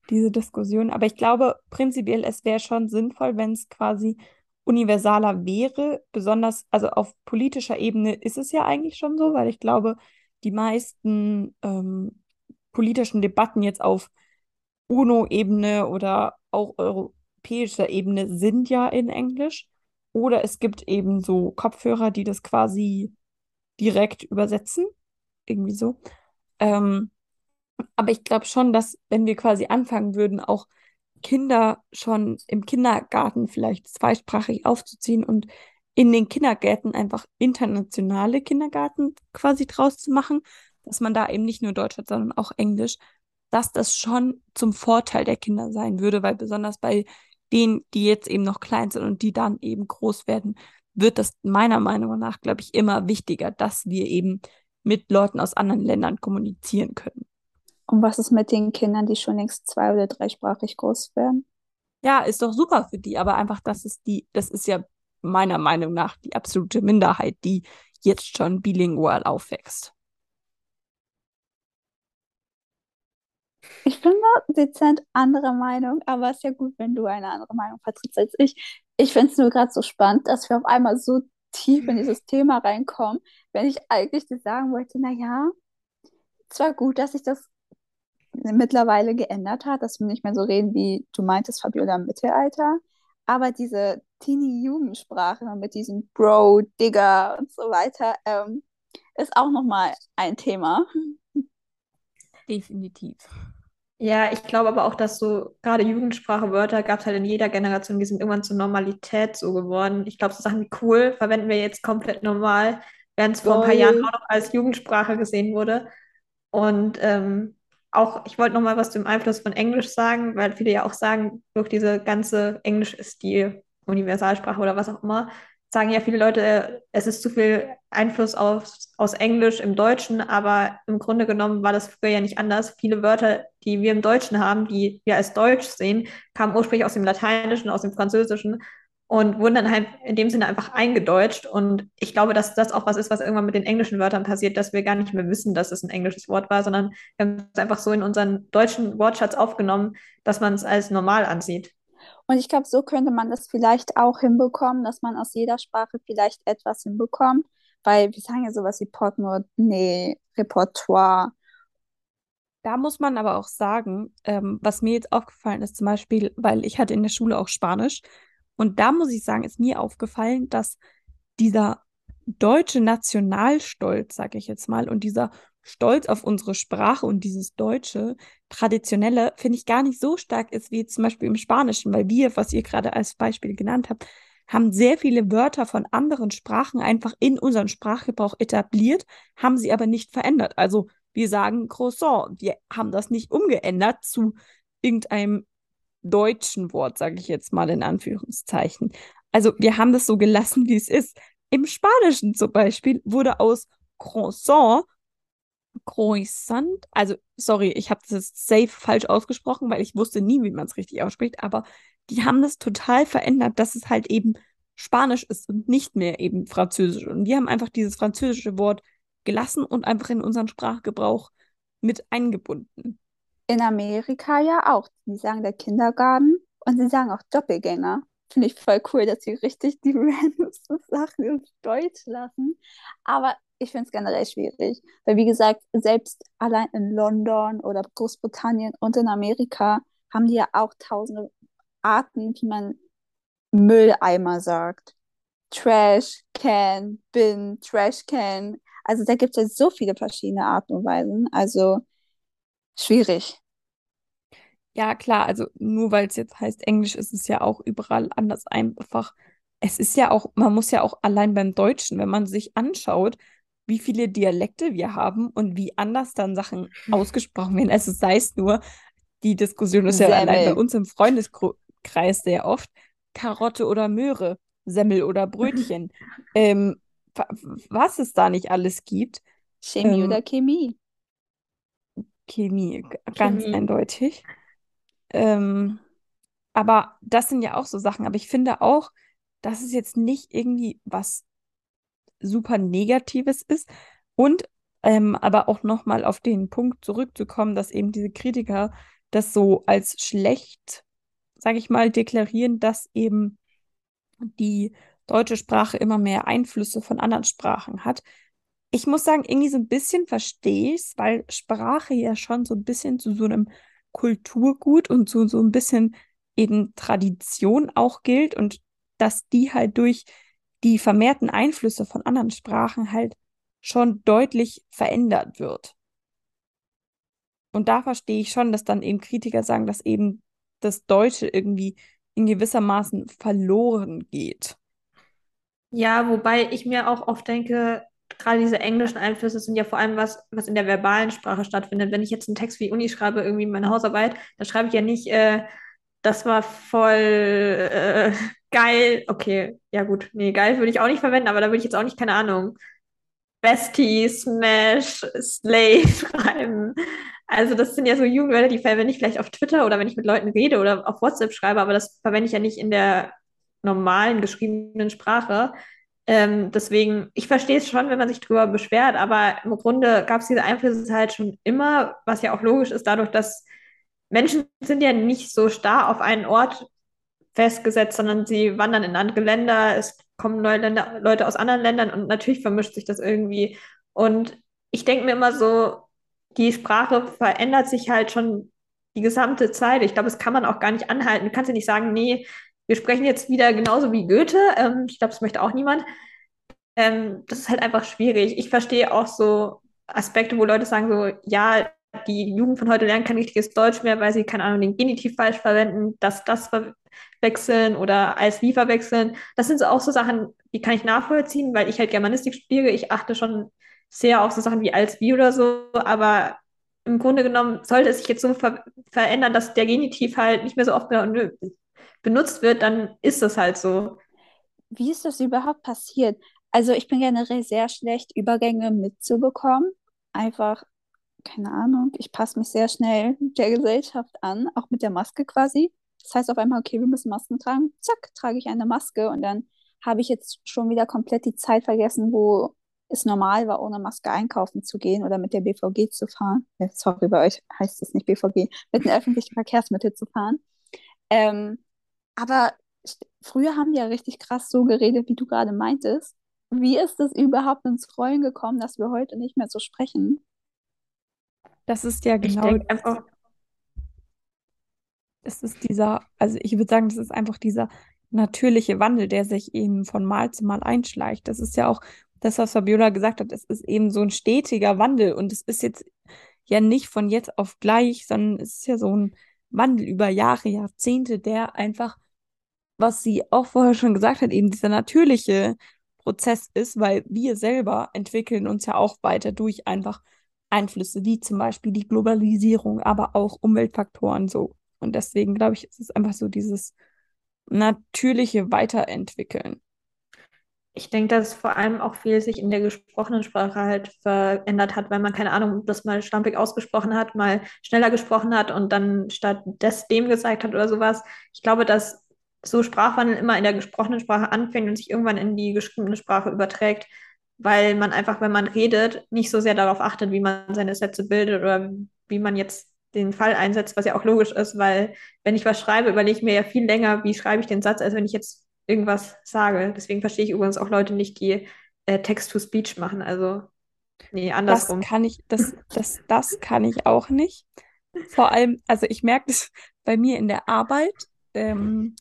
diese Diskussion, aber ich glaube prinzipiell, es wäre schon sinnvoll, wenn es quasi universaler wäre, besonders, also auf politischer Ebene ist es ja eigentlich schon so, weil ich glaube, die meisten ähm, politischen Debatten jetzt auf UNO-Ebene oder auch europäischer Ebene sind ja in Englisch. Oder es gibt eben so Kopfhörer, die das quasi direkt übersetzen. Irgendwie so. Ähm, aber ich glaube schon, dass wenn wir quasi anfangen würden, auch Kinder schon im Kindergarten vielleicht zweisprachig aufzuziehen und in den Kindergärten einfach internationale Kindergarten quasi draus zu machen, dass man da eben nicht nur Deutsch hat, sondern auch Englisch, dass das schon zum Vorteil der Kinder sein würde, weil besonders bei denen, die jetzt eben noch klein sind und die dann eben groß werden, wird das meiner Meinung nach, glaube ich, immer wichtiger, dass wir eben mit Leuten aus anderen Ländern kommunizieren können. Und was ist mit den Kindern, die schon längst zwei- oder dreisprachig groß werden? Ja, ist doch super für die, aber einfach, das ist die, das ist ja meiner Meinung nach die absolute Minderheit, die jetzt schon bilingual aufwächst. Ich bin da dezent anderer Meinung, aber es ist ja gut, wenn du eine andere Meinung vertrittst als ich. Ich finde es nur gerade so spannend, dass wir auf einmal so tief in dieses Thema reinkommen, wenn ich eigentlich dir sagen wollte, naja, zwar gut, dass sich das mittlerweile geändert hat, dass wir nicht mehr so reden, wie du meintest, Fabiola, im Mittelalter, aber diese Teenie-Jugendsprache mit diesem Bro, Digger und so weiter ähm, ist auch nochmal ein Thema. Definitiv. Ja, ich glaube aber auch, dass so gerade Jugendsprache-Wörter gab es halt in jeder Generation, die sind irgendwann zur Normalität so geworden. Ich glaube, so Sachen wie cool verwenden wir jetzt komplett normal, während es vor ein paar Jahren auch noch als Jugendsprache gesehen wurde. Und ähm, auch, ich wollte noch mal was zum Einfluss von Englisch sagen, weil viele ja auch sagen, durch diese ganze Englisch ist die Universalsprache oder was auch immer, sagen ja viele Leute, es ist zu viel Einfluss auf, aus Englisch im Deutschen, aber im Grunde genommen war das früher ja nicht anders. Viele Wörter, die wir im Deutschen haben, die wir als Deutsch sehen, kamen ursprünglich aus dem Lateinischen, aus dem Französischen und wurden dann halt in dem Sinne einfach eingedeutscht. Und ich glaube, dass das auch was ist, was irgendwann mit den englischen Wörtern passiert, dass wir gar nicht mehr wissen, dass es ein englisches Wort war, sondern wir haben es einfach so in unseren deutschen Wortschatz aufgenommen, dass man es als normal ansieht. Und ich glaube, so könnte man das vielleicht auch hinbekommen, dass man aus jeder Sprache vielleicht etwas hinbekommt, weil wir sagen ja sowas wie Portemonnaie, Repertoire. Da muss man aber auch sagen, ähm, was mir jetzt aufgefallen ist, zum Beispiel, weil ich hatte in der Schule auch Spanisch und da muss ich sagen, ist mir aufgefallen, dass dieser deutsche Nationalstolz, sage ich jetzt mal, und dieser Stolz auf unsere Sprache und dieses deutsche traditionelle, finde ich gar nicht so stark ist wie zum Beispiel im Spanischen, weil wir, was ihr gerade als Beispiel genannt habt, haben sehr viele Wörter von anderen Sprachen einfach in unseren Sprachgebrauch etabliert, haben sie aber nicht verändert. Also wir sagen Croissant, wir haben das nicht umgeändert zu irgendeinem deutschen Wort, sage ich jetzt mal in Anführungszeichen. Also wir haben das so gelassen, wie es ist. Im Spanischen zum Beispiel wurde aus Croissant Croissant, also sorry, ich habe das safe falsch ausgesprochen, weil ich wusste nie, wie man es richtig ausspricht, aber die haben das total verändert, dass es halt eben Spanisch ist und nicht mehr eben Französisch. Und wir haben einfach dieses französische Wort gelassen und einfach in unseren Sprachgebrauch mit eingebunden. In Amerika ja auch. Die sagen der Kindergarten und sie sagen auch Doppelgänger. Finde ich voll cool, dass sie richtig die randomsten Sachen in Deutsch lassen. Aber ich finde es generell schwierig. Weil, wie gesagt, selbst allein in London oder Großbritannien und in Amerika haben die ja auch tausende Arten, wie man Mülleimer sagt. Trash Can, Bin, Trash Can. Also da gibt es ja so viele verschiedene Arten und Weisen. Also schwierig. Ja, klar, also nur weil es jetzt heißt Englisch, ist es ja auch überall anders einfach es ist ja auch, man muss ja auch allein beim Deutschen, wenn man sich anschaut, wie viele Dialekte wir haben und wie anders dann Sachen ausgesprochen werden. Also sei es nur, die Diskussion ist ja allein bei Semmel. uns im Freundeskreis sehr oft, Karotte oder Möhre, Semmel oder Brötchen. ähm, wa- was es da nicht alles gibt. Chemie Ähm, oder Chemie. Chemie, ganz Chemie. eindeutig. Ähm, aber das sind ja auch so Sachen. Aber ich finde auch, dass es jetzt nicht irgendwie was super Negatives ist. Und ähm, aber auch nochmal auf den Punkt zurückzukommen, dass eben diese Kritiker das so als schlecht, sage ich mal, deklarieren, dass eben die deutsche Sprache immer mehr Einflüsse von anderen Sprachen hat. Ich muss sagen, irgendwie so ein bisschen verstehe ich es, weil Sprache ja schon so ein bisschen zu so einem Kulturgut und zu so ein bisschen eben Tradition auch gilt und dass die halt durch die vermehrten Einflüsse von anderen Sprachen halt schon deutlich verändert wird. Und da verstehe ich schon, dass dann eben Kritiker sagen, dass eben das Deutsche irgendwie in gewissermaßen verloren geht. Ja, wobei ich mir auch oft denke, gerade diese englischen Einflüsse sind ja vor allem was, was in der verbalen Sprache stattfindet. Wenn ich jetzt einen Text wie Uni schreibe, irgendwie meine Hausarbeit, dann schreibe ich ja nicht, äh, das war voll äh, geil. Okay, ja gut, nee, geil würde ich auch nicht verwenden, aber da würde ich jetzt auch nicht, keine Ahnung, Bestie, Smash, Slay schreiben. Also das sind ja so Jugendwörter, die verwende ich vielleicht auf Twitter oder wenn ich mit Leuten rede oder auf WhatsApp schreibe, aber das verwende ich ja nicht in der normalen geschriebenen Sprache. Ähm, deswegen, ich verstehe es schon, wenn man sich drüber beschwert, aber im Grunde gab es diese Einflüsse halt schon immer, was ja auch logisch ist, dadurch, dass Menschen sind ja nicht so starr auf einen Ort festgesetzt, sondern sie wandern in andere Länder, es kommen neue Länder, Leute aus anderen Ländern und natürlich vermischt sich das irgendwie. Und ich denke mir immer so, die Sprache verändert sich halt schon die gesamte Zeit. Ich glaube, das kann man auch gar nicht anhalten. Du kannst ja nicht sagen, nee, wir sprechen jetzt wieder genauso wie Goethe. Ähm, ich glaube, das möchte auch niemand. Ähm, das ist halt einfach schwierig. Ich verstehe auch so Aspekte, wo Leute sagen so, ja, die Jugend von heute lernt kein richtiges Deutsch mehr, weil sie, keine Ahnung, den Genitiv falsch verwenden, das, das verwechseln oder als wie verwechseln. Das sind so auch so Sachen, die kann ich nachvollziehen, weil ich halt Germanistik studiere. Ich achte schon sehr auf so Sachen wie als wie oder so, aber im Grunde genommen sollte es sich jetzt so ver verändern, dass der Genitiv halt nicht mehr so oft be benutzt wird, dann ist das halt so. Wie ist das überhaupt passiert? Also ich bin generell sehr schlecht, Übergänge mitzubekommen. Einfach, keine Ahnung, ich passe mich sehr schnell der Gesellschaft an, auch mit der Maske quasi. Das heißt auf einmal, okay, wir müssen Masken tragen. Zack, trage ich eine Maske und dann habe ich jetzt schon wieder komplett die Zeit vergessen, wo es normal war, ohne Maske einkaufen zu gehen oder mit der BVG zu fahren. Sorry, bei euch heißt es nicht BVG, mit den öffentlichen Verkehrsmitteln zu fahren. Ähm, aber früher haben die ja richtig krass so geredet, wie du gerade meintest. Wie ist das überhaupt ins Rollen gekommen, dass wir heute nicht mehr so sprechen? Das ist ja genau, denke einfach, es ist dieser, also ich würde sagen, das ist einfach dieser natürliche Wandel, der sich eben von Mal zu Mal einschleicht. Das ist ja auch das, was Fabiola gesagt hat, es ist eben so ein stetiger Wandel und es ist jetzt ja nicht von jetzt auf gleich, sondern es ist ja so ein Wandel über Jahre, Jahrzehnte, der einfach, was sie auch vorher schon gesagt hat, eben dieser natürliche Prozess ist, weil wir selber entwickeln uns ja auch weiter durch einfach Einflüsse, wie zum Beispiel die Globalisierung, aber auch Umweltfaktoren so. Und deswegen glaube ich, ist es einfach so dieses natürliche Weiterentwickeln. ich denke, dass vor allem auch viel sich in der gesprochenen Sprache halt verändert hat, weil man, keine Ahnung, das mal schlampig ausgesprochen hat, mal schneller gesprochen hat und dann statt des dem gesagt hat oder sowas. Ich glaube, dass so Sprachwandel immer in der gesprochenen Sprache anfängt und sich irgendwann in die geschriebene Sprache überträgt, weil man einfach, wenn man redet, nicht so sehr darauf achtet, wie man seine Sätze bildet oder wie man jetzt den Fall einsetzt, was ja auch logisch ist, weil wenn ich was schreibe, überlege ich mir ja viel länger, wie schreibe ich den Satz, als wenn ich jetzt irgendwas sage. Deswegen verstehe ich übrigens auch Leute nicht, die äh, Text-to-Speech machen. Also, nee, Das andersrum. kann ich, das, das, das kann ich auch nicht. Vor allem, also ich merke das bei mir in der Arbeit, ähm,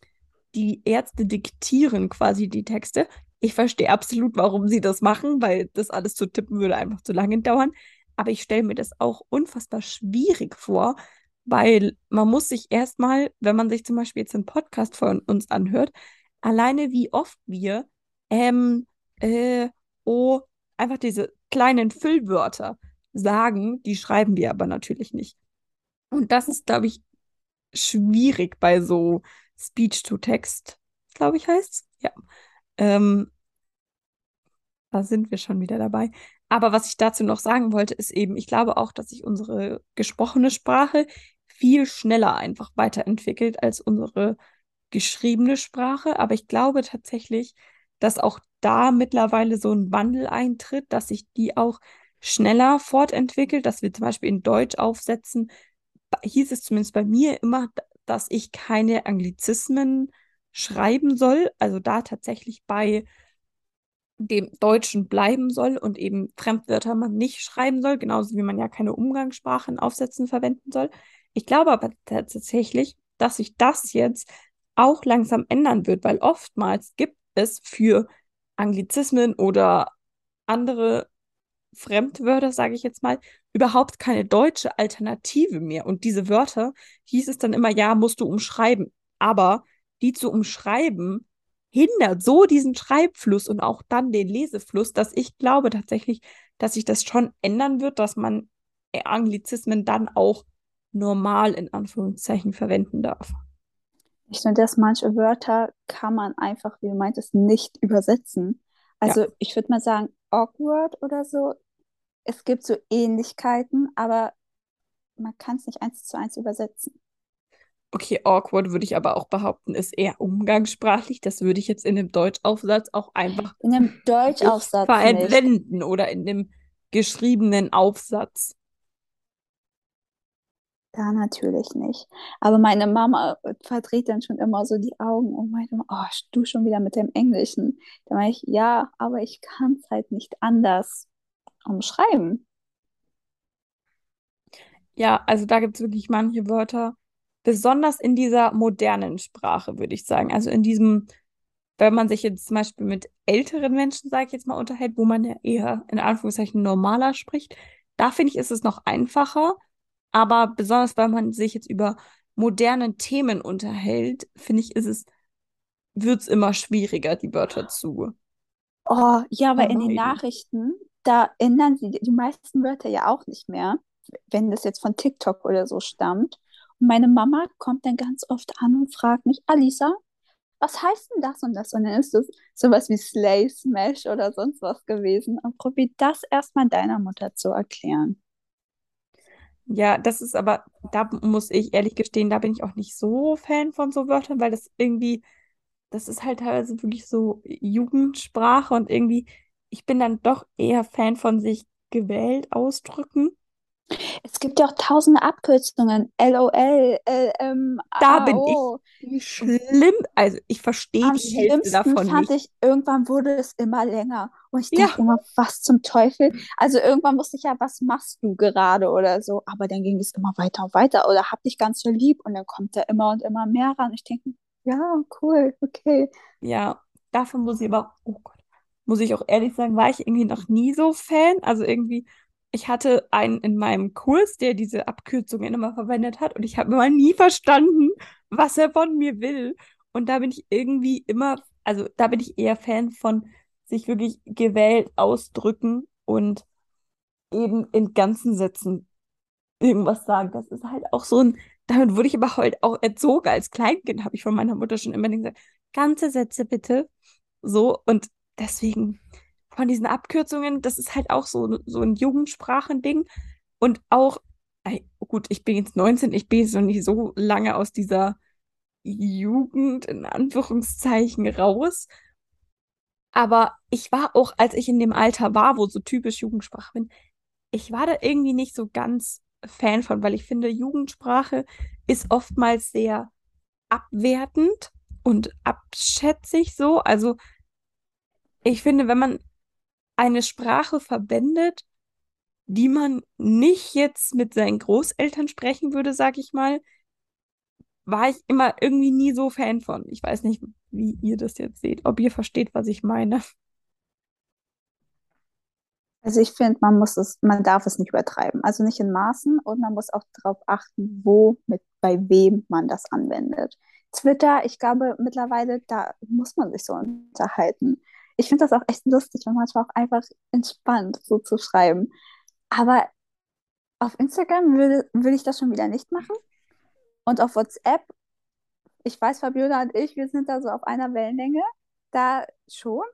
die Ärzte diktieren quasi die Texte. Ich verstehe absolut, warum sie das machen, weil das alles zu tippen würde einfach zu lange dauern. Aber ich stelle mir das auch unfassbar schwierig vor, weil man muss sich erstmal, wenn man sich zum Beispiel jetzt einen Podcast von uns anhört, alleine wie oft wir ähm, äh, oh, einfach diese kleinen Füllwörter sagen, die schreiben wir aber natürlich nicht. Und das ist, glaube ich, schwierig bei so Speech-to-Text, glaube ich, heißt es. Ja. Ähm, da sind wir schon wieder dabei. Aber was ich dazu noch sagen wollte, ist eben, ich glaube auch, dass sich unsere gesprochene Sprache viel schneller einfach weiterentwickelt als unsere geschriebene Sprache. Aber ich glaube tatsächlich, dass auch da mittlerweile so ein Wandel eintritt, dass sich die auch schneller fortentwickelt, dass wir zum Beispiel in Deutsch aufsetzen, hieß es zumindest bei mir immer, dass ich keine Anglizismen schreiben soll, also da tatsächlich bei dem Deutschen bleiben soll und eben Fremdwörter man nicht schreiben soll, genauso wie man ja keine Umgangssprachen Aufsätzen verwenden soll. Ich glaube aber tatsächlich, dass sich das jetzt auch langsam ändern wird, weil oftmals gibt es für Anglizismen oder andere Fremdwörter, sage ich jetzt mal, überhaupt keine deutsche Alternative mehr. Und diese Wörter hieß es dann immer, ja, musst du umschreiben. Aber die zu umschreiben, hindert so diesen Schreibfluss und auch dann den Lesefluss, dass ich glaube tatsächlich, dass sich das schon ändern wird, dass man Anglizismen dann auch normal in Anführungszeichen verwenden darf. Ich finde, dass manche Wörter kann man einfach, wie du meintest, nicht übersetzen. Also ja. ich würde mal sagen, awkward oder so. Es gibt so Ähnlichkeiten, aber man kann es nicht eins zu eins übersetzen. Okay, awkward würde ich aber auch behaupten, ist eher umgangssprachlich. Das würde ich jetzt in dem Deutschaufsatz auch einfach in dem Deutschaufsatz verwenden oder in dem geschriebenen Aufsatz. Da natürlich nicht. Aber meine Mama verdreht dann schon immer so die Augen und meint immer, oh, du schon wieder mit dem Englischen. Da meine ich, ja, aber ich kann es halt nicht anders umschreiben. Ja, also da gibt es wirklich manche Wörter, besonders in dieser modernen Sprache, würde ich sagen. Also in diesem, wenn man sich jetzt zum Beispiel mit älteren Menschen, sage ich jetzt mal, unterhält, wo man ja eher in Anführungszeichen normaler spricht, da finde ich, ist es noch einfacher. Aber besonders, weil man sich jetzt über moderne Themen unterhält, finde ich, ist es, wird es immer schwieriger, die Wörter zu. Oh, ja, weil in den Nachrichten, da ändern sie die meisten Wörter ja auch nicht mehr, wenn das jetzt von TikTok oder so stammt. Meine Mama kommt dann ganz oft an und fragt mich, Alisa, was heißt denn das und das? Und dann ist das sowas wie Slay Smash oder sonst was gewesen. Und probier das erstmal deiner Mutter zu erklären. Ja, das ist aber, da muss ich ehrlich gestehen, da bin ich auch nicht so Fan von so Wörtern, weil das irgendwie, das ist halt teilweise wirklich so Jugendsprache und irgendwie, ich bin dann doch eher Fan von sich gewählt ausdrücken. Es gibt ja auch tausende Abkürzungen. LOL, LM, Da bin ich schlimm. Also ich verstehe die Hälfte davon fand nicht. ich, irgendwann wurde es immer länger. Und ich dachte ja. immer, was zum Teufel? Also irgendwann wusste ich ja, was machst du gerade oder so. Aber dann ging es immer weiter und weiter. Oder hab dich ganz so lieb. Und dann kommt da immer und immer mehr ran. Ich denke, ja, cool, okay. Ja, davon muss ich aber, oh Gott, muss ich auch ehrlich sagen, war ich irgendwie noch nie so Fan. Also irgendwie ich hatte einen in meinem Kurs, der diese Abkürzungen immer verwendet hat und ich habe immer nie verstanden, was er von mir will. Und da bin ich irgendwie immer, also da bin ich eher Fan von sich wirklich gewählt ausdrücken und eben in ganzen Sätzen irgendwas sagen. Das ist halt auch so ein, damit wurde ich aber heute auch erzogen. Als Kleinkind habe ich von meiner Mutter schon immer gesagt, ganze Sätze bitte. So, und deswegen von diesen Abkürzungen, das ist halt auch so, so ein Jugendsprachending. Und auch, gut, ich bin jetzt 19, ich bin jetzt noch nicht so lange aus dieser Jugend in Anführungszeichen raus. Aber ich war auch, als ich in dem Alter war, wo so typisch Jugendsprache bin, ich war da irgendwie nicht so ganz Fan von, weil ich finde, Jugendsprache ist oftmals sehr abwertend und abschätzig so. Also ich finde, wenn man eine Sprache verwendet, die man nicht jetzt mit seinen Großeltern sprechen würde, sag ich mal, war ich immer irgendwie nie so Fan von. Ich weiß nicht, wie ihr das jetzt seht, ob ihr versteht, was ich meine. Also ich finde, man muss es, man darf es nicht übertreiben. Also nicht in Maßen und man muss auch darauf achten, wo, mit, bei wem man das anwendet. Twitter, ich glaube mittlerweile, da muss man sich so unterhalten. Ich finde das auch echt lustig und manchmal auch einfach entspannt, so zu schreiben. Aber auf Instagram würde, würde ich das schon wieder nicht machen. Und auf WhatsApp, ich weiß, Fabiola und ich, wir sind da so auf einer Wellenlänge. Da schon.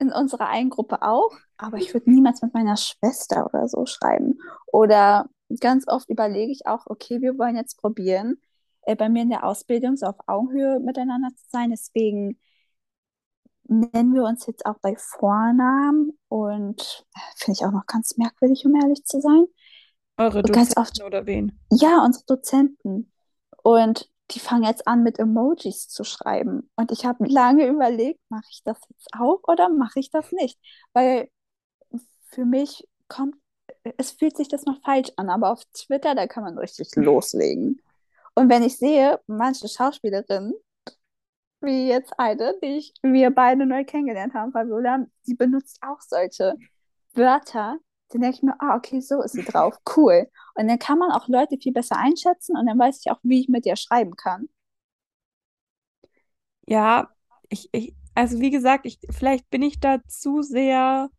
In unserer einen Gruppe auch. Aber ich würde niemals mit meiner Schwester oder so schreiben. Oder ganz oft überlege ich auch, okay, wir wollen jetzt probieren, äh, bei mir in der Ausbildung so auf Augenhöhe miteinander zu sein. Deswegen nennen wir uns jetzt auch bei Vornamen und äh, finde ich auch noch ganz merkwürdig, um ehrlich zu sein. Eure Ganz Dozenten oft, oder wen? ja, unsere Dozenten. Und die fangen jetzt an, mit Emojis zu schreiben. Und ich habe lange überlegt, mache ich das jetzt auch oder mache ich das nicht? Weil für mich kommt, es fühlt sich das noch falsch an, aber auf Twitter, da kann man richtig loslegen. Und wenn ich sehe, manche Schauspielerinnen, wie jetzt eine, die ich, wir beide neu kennengelernt haben, Fabiola, die benutzt auch solche Wörter, dann denke ich mir, ah, okay, so ist sie drauf, cool. Und dann kann man auch Leute viel besser einschätzen und dann weiß ich auch, wie ich mit ihr schreiben kann. Ja, ich, ich, also wie gesagt, ich, vielleicht bin ich da zu sehr.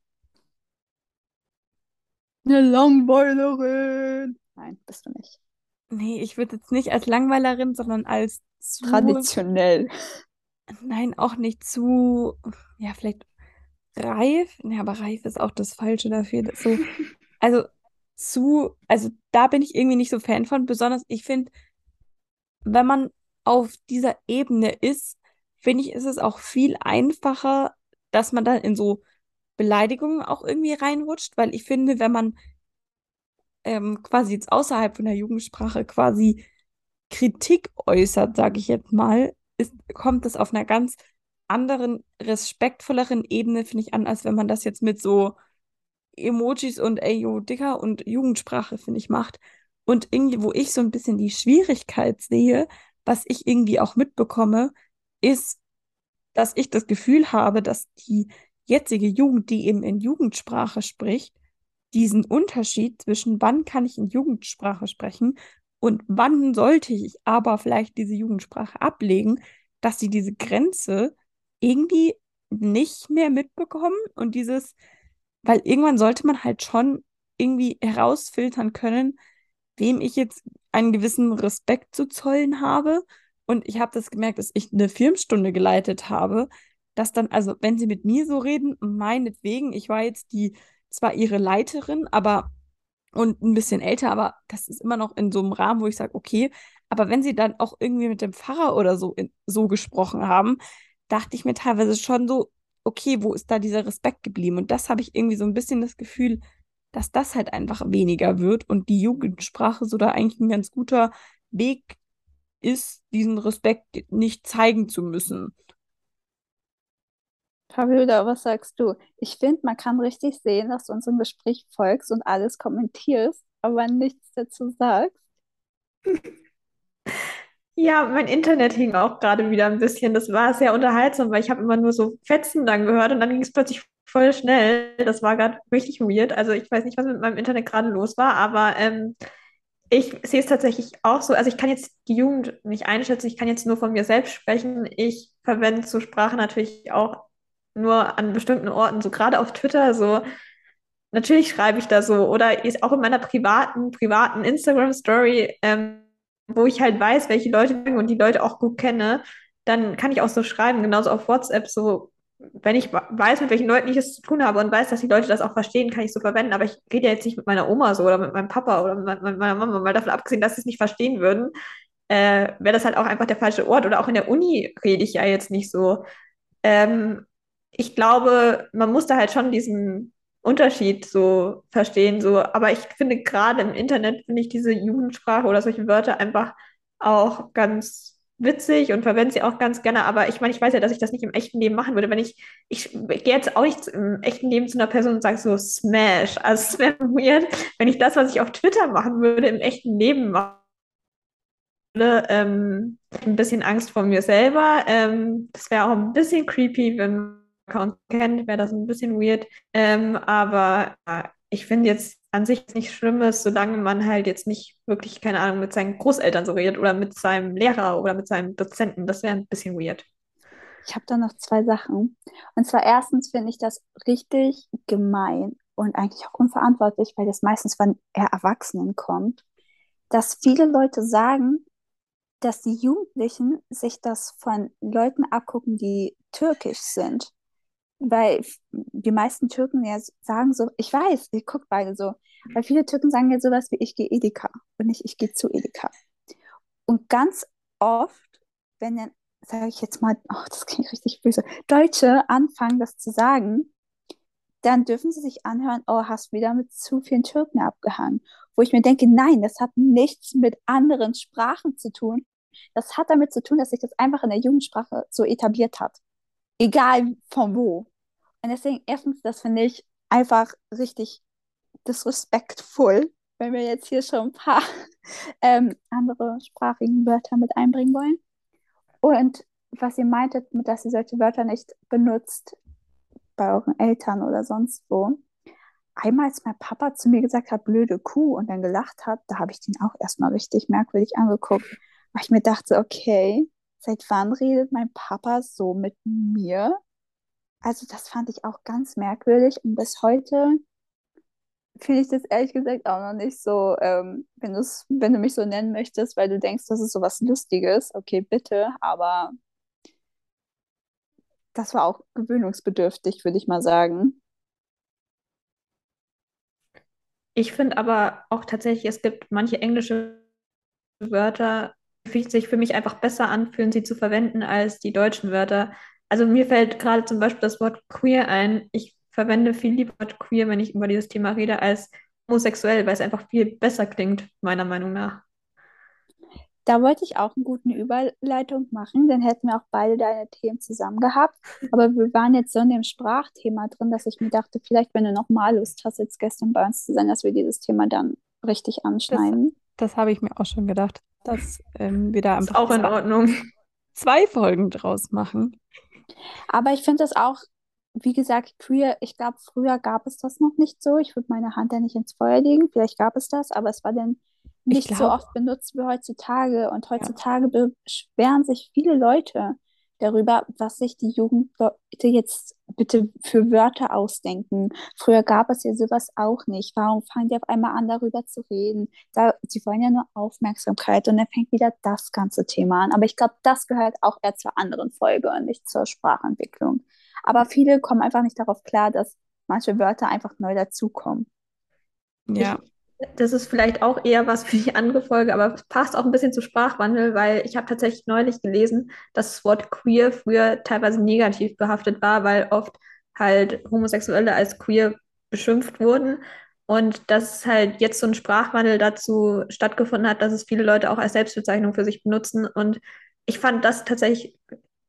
Eine Langweilerin. Nein, bist du nicht. Nee, ich würde jetzt nicht als Langweilerin, sondern als zu. Traditionell. Nein, auch nicht zu. Ja, vielleicht reif. Nee, aber reif ist auch das Falsche dafür. So, also zu. Also da bin ich irgendwie nicht so Fan von. Besonders, ich finde, wenn man auf dieser Ebene ist, finde ich, ist es auch viel einfacher, dass man dann in so Beleidigungen auch irgendwie reinrutscht, weil ich finde, wenn man ähm, quasi jetzt außerhalb von der Jugendsprache quasi Kritik äußert, sage ich jetzt mal, ist, kommt das auf einer ganz anderen, respektvolleren Ebene, finde ich, an, als wenn man das jetzt mit so Emojis und ey, yo, Dicker und Jugendsprache, finde ich, macht. Und irgendwie, wo ich so ein bisschen die Schwierigkeit sehe, was ich irgendwie auch mitbekomme, ist, dass ich das Gefühl habe, dass die jetzige Jugend, die eben in Jugendsprache spricht, diesen Unterschied zwischen wann kann ich in Jugendsprache sprechen und wann sollte ich aber vielleicht diese Jugendsprache ablegen, dass sie diese Grenze irgendwie nicht mehr mitbekommen und dieses, weil irgendwann sollte man halt schon irgendwie herausfiltern können, wem ich jetzt einen gewissen Respekt zu zollen habe. Und ich habe das gemerkt, dass ich eine Filmstunde geleitet habe, dass dann, also wenn sie mit mir so reden, meinetwegen, ich war jetzt die, zwar ihre Leiterin, aber und ein bisschen älter, aber das ist immer noch in so einem Rahmen, wo ich sage, okay, aber wenn sie dann auch irgendwie mit dem Pfarrer oder so, in, so gesprochen haben, dachte ich mir teilweise schon so, okay, wo ist da dieser Respekt geblieben? Und das habe ich irgendwie so ein bisschen das Gefühl, dass das halt einfach weniger wird und die Jugendsprache so da eigentlich ein ganz guter Weg ist, diesen Respekt nicht zeigen zu müssen. Fabiola, was sagst du? Ich finde, man kann richtig sehen, dass du unserem Gespräch folgst und alles kommentierst, aber nichts dazu sagst. Ja, mein Internet hing auch gerade wieder ein bisschen. Das war sehr unterhaltsam, weil ich habe immer nur so Fetzen dann gehört und dann ging es plötzlich voll schnell. Das war gerade richtig weird. Also ich weiß nicht, was mit meinem Internet gerade los war, aber ähm, ich sehe es tatsächlich auch so. Also ich kann jetzt die Jugend nicht einschätzen. Ich kann jetzt nur von mir selbst sprechen. Ich verwende zur Sprache natürlich auch nur an bestimmten Orten, so gerade auf Twitter, so natürlich schreibe ich da so oder ist auch in meiner privaten, privaten Instagram-Story, ähm, wo ich halt weiß, welche Leute und die Leute auch gut kenne, dann kann ich auch so schreiben, genauso auf WhatsApp, so wenn ich weiß, mit welchen Leuten ich es zu tun habe und weiß, dass die Leute das auch verstehen, kann ich so verwenden. Aber ich rede ja jetzt nicht mit meiner Oma so oder mit meinem Papa oder mit meiner Mama, weil davon abgesehen, dass sie es nicht verstehen würden, äh, wäre das halt auch einfach der falsche Ort. Oder auch in der Uni rede ich ja jetzt nicht so. Ähm, ich glaube, man muss da halt schon diesen Unterschied so verstehen, so, aber ich finde gerade im Internet finde ich diese Jugendsprache oder solche Wörter einfach auch ganz witzig und verwende sie auch ganz gerne, aber ich meine, ich weiß ja, dass ich das nicht im echten Leben machen würde, wenn ich, ich, gehe jetzt auch nicht im echten Leben zu einer Person und sage so Smash, also es wäre weird, wenn ich das, was ich auf Twitter machen würde, im echten Leben machen würde, ähm, ein bisschen Angst vor mir selber, ähm, das wäre auch ein bisschen creepy, wenn Account kennt, wäre das ein bisschen weird. Ähm, aber ja, ich finde jetzt an sich nicht schlimm ist, solange man halt jetzt nicht wirklich, keine Ahnung, mit seinen Großeltern so redet oder mit seinem Lehrer oder mit seinem Dozenten. Das wäre ein bisschen weird. Ich habe da noch zwei Sachen. Und zwar erstens finde ich das richtig gemein und eigentlich auch unverantwortlich, weil das meistens von Erwachsenen kommt, dass viele Leute sagen, dass die Jugendlichen sich das von Leuten abgucken, die türkisch sind. Weil die meisten Türken ja sagen so, ich weiß, ich gucke beide so, weil viele Türken sagen ja sowas wie, ich gehe Edeka und nicht, ich gehe zu Edeka. Und ganz oft, wenn dann, sage ich jetzt mal, oh, das klingt richtig böse, Deutsche anfangen, das zu sagen, dann dürfen sie sich anhören, oh, hast wieder mit zu vielen Türken abgehangen. Wo ich mir denke, nein, das hat nichts mit anderen Sprachen zu tun. Das hat damit zu tun, dass sich das einfach in der Jugendsprache so etabliert hat. Egal von wo. Und deswegen, erstens, das finde ich einfach richtig disrespektvoll, wenn wir jetzt hier schon ein paar ähm, andere sprachigen Wörter mit einbringen wollen. Und was ihr meintet, dass ihr solche Wörter nicht benutzt bei euren Eltern oder sonst wo. Einmal, als mein Papa zu mir gesagt hat, blöde Kuh und dann gelacht hat, da habe ich den auch erstmal richtig merkwürdig angeguckt, weil ich mir dachte, okay, seit wann redet mein Papa so mit mir? Also das fand ich auch ganz merkwürdig und bis heute finde ich das ehrlich gesagt auch noch nicht so, ähm, wenn, wenn du mich so nennen möchtest, weil du denkst, das ist so was Lustiges, okay, bitte, aber das war auch gewöhnungsbedürftig, würde ich mal sagen. Ich finde aber auch tatsächlich, es gibt manche englische Wörter, die sich für mich einfach besser anfühlen, sie zu verwenden, als die deutschen Wörter. Also mir fällt gerade zum Beispiel das Wort queer ein. Ich verwende viel lieber Wort queer, wenn ich über dieses Thema rede, als homosexuell, weil es einfach viel besser klingt, meiner Meinung nach. Da wollte ich auch eine gute Überleitung machen, dann hätten wir auch beide deine Themen zusammen gehabt. Aber wir waren jetzt so in dem Sprachthema drin, dass ich mir dachte, vielleicht, wenn du noch mal Lust hast, jetzt gestern bei uns zu sein, dass wir dieses Thema dann richtig anschneiden. Das, das habe ich mir auch schon gedacht, dass ähm, wir da einfach auch in Ordnung. zwei Folgen draus machen. Aber ich finde das auch, wie gesagt, früher, ich glaube, früher gab es das noch nicht so. Ich würde meine Hand ja nicht ins Feuer legen. Vielleicht gab es das, aber es war dann nicht glaub, so oft benutzt wie heutzutage. Und heutzutage ja. beschweren sich viele Leute darüber, was sich die Jugendleute jetzt bitte für Wörter ausdenken. Früher gab es ja sowas auch nicht. Warum fangen die auf einmal an, darüber zu reden? Da, sie wollen ja nur Aufmerksamkeit und dann fängt wieder das ganze Thema an. Aber ich glaube, das gehört auch eher zur anderen Folge und nicht zur Sprachentwicklung. Aber viele kommen einfach nicht darauf klar, dass manche Wörter einfach neu dazukommen. Ja. Ich, das ist vielleicht auch eher was für die andere Folge, aber es passt auch ein bisschen zu Sprachwandel, weil ich habe tatsächlich neulich gelesen, dass das Wort queer früher teilweise negativ behaftet war, weil oft halt Homosexuelle als queer beschimpft wurden. Und dass halt jetzt so ein Sprachwandel dazu stattgefunden hat, dass es viele Leute auch als Selbstbezeichnung für sich benutzen. Und ich fand das tatsächlich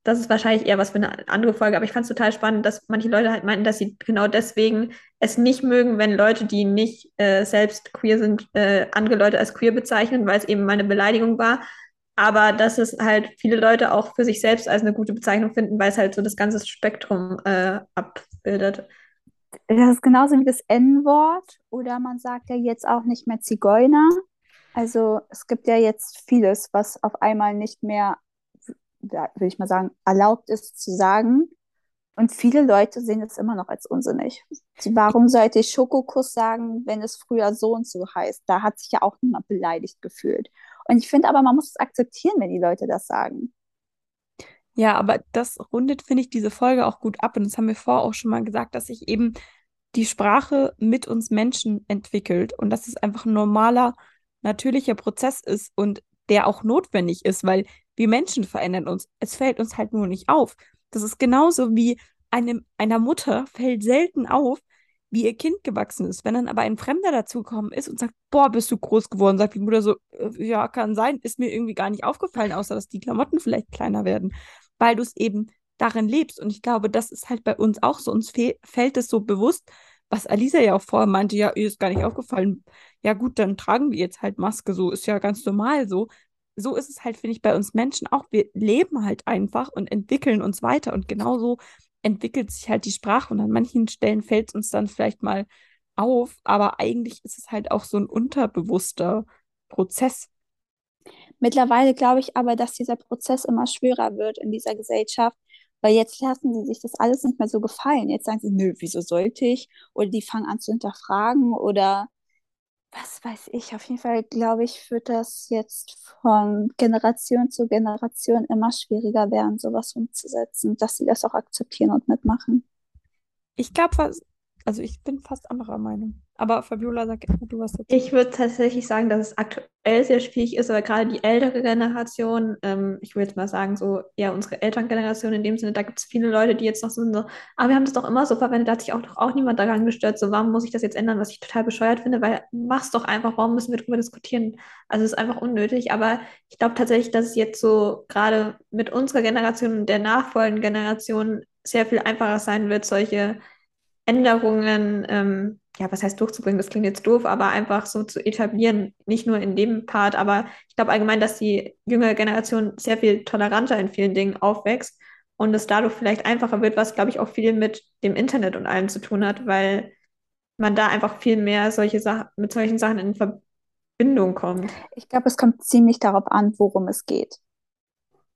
das ist wahrscheinlich eher was für eine andere Folge, aber ich fand es total spannend, dass manche Leute halt meinten, dass sie genau deswegen es nicht mögen, wenn Leute, die nicht äh, selbst queer sind, äh, andere Leute als queer bezeichnen, weil es eben mal eine Beleidigung war. Aber dass es halt viele Leute auch für sich selbst als eine gute Bezeichnung finden, weil es halt so das ganze Spektrum äh, abbildet. Das ist genauso wie das N-Wort oder man sagt ja jetzt auch nicht mehr Zigeuner. Also es gibt ja jetzt vieles, was auf einmal nicht mehr würde ich mal sagen, erlaubt ist zu sagen. Und viele Leute sehen es immer noch als unsinnig. Warum sollte ich Schokokuss sagen, wenn es früher so und so heißt? Da hat sich ja auch niemand beleidigt gefühlt. Und ich finde aber, man muss es akzeptieren, wenn die Leute das sagen. Ja, aber das rundet, finde ich, diese Folge auch gut ab. Und das haben wir vorher auch schon mal gesagt, dass sich eben die Sprache mit uns Menschen entwickelt und dass es einfach ein normaler, natürlicher Prozess ist und der auch notwendig ist, weil wir Menschen verändern uns. Es fällt uns halt nur nicht auf. Das ist genauso wie einem, einer Mutter fällt selten auf, wie ihr Kind gewachsen ist. Wenn dann aber ein Fremder dazugekommen ist und sagt, boah, bist du groß geworden, sagt die Mutter so, äh, ja, kann sein, ist mir irgendwie gar nicht aufgefallen, außer dass die Klamotten vielleicht kleiner werden, weil du es eben darin lebst. Und ich glaube, das ist halt bei uns auch so. Uns fällt es so bewusst, was Alisa ja auch vorher meinte, ja, ihr ist gar nicht aufgefallen. Ja, gut, dann tragen wir jetzt halt Maske, so ist ja ganz normal so so ist es halt, finde ich, bei uns Menschen auch. Wir leben halt einfach und entwickeln uns weiter. Und genauso entwickelt sich halt die Sprache. Und an manchen Stellen fällt es uns dann vielleicht mal auf, aber eigentlich ist es halt auch so ein unterbewusster Prozess. Mittlerweile glaube ich aber, dass dieser Prozess immer schwerer wird in dieser Gesellschaft, weil jetzt lassen sie sich das alles nicht mehr so gefallen. Jetzt sagen sie, nö, wieso sollte ich? Oder die fangen an zu hinterfragen oder was weiß ich. Auf jeden Fall, glaube ich, wird das jetzt von Generation zu Generation immer schwieriger werden, sowas umzusetzen, dass sie das auch akzeptieren und mitmachen. Ich glaube fast, also ich bin fast anderer Meinung. Aber Fabiola, sag du was dazu. Ich würde tatsächlich sagen, dass es aktuell sehr schwierig ist, aber gerade die ältere Generation, ähm, ich würde jetzt mal sagen, so eher unsere Elterngeneration in dem Sinne, da gibt es viele Leute, die jetzt noch so sind, so, aber wir haben das doch immer so verwendet, da hat sich auch doch auch niemand daran gestört, so warum muss ich das jetzt ändern, was ich total bescheuert finde, weil mach's doch einfach, warum müssen wir darüber diskutieren? Also es ist einfach unnötig, aber ich glaube tatsächlich, dass es jetzt so gerade mit unserer Generation und der nachfolgenden Generation sehr viel einfacher sein wird, solche Änderungen, ähm, ja, was heißt durchzubringen? Das klingt jetzt doof, aber einfach so zu etablieren, nicht nur in dem Part, aber ich glaube allgemein, dass die jüngere Generation sehr viel toleranter in vielen Dingen aufwächst und es dadurch vielleicht einfacher wird, was, glaube ich, auch viel mit dem Internet und allem zu tun hat, weil man da einfach viel mehr solche Sachen, mit solchen Sachen in Verbindung kommt. Ich glaube, es kommt ziemlich darauf an, worum es geht.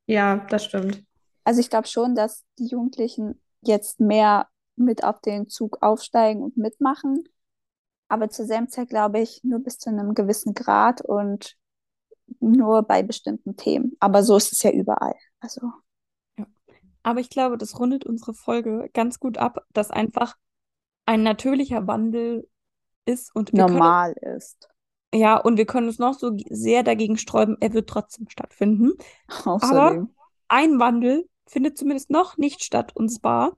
Ja, das stimmt. Also ich glaube schon, dass die Jugendlichen jetzt mehr mit auf den Zug aufsteigen und mitmachen. Aber zur selben Zeit glaube ich nur bis zu einem gewissen Grad und nur bei bestimmten Themen. Aber so ist es ja überall. Also. Ja. Aber ich glaube, das rundet unsere Folge ganz gut ab, dass einfach ein natürlicher Wandel ist und normal können, ist. Ja, und wir können uns noch so sehr dagegen sträuben, er wird trotzdem stattfinden. Außerdem. Aber ein Wandel findet zumindest noch nicht statt, und zwar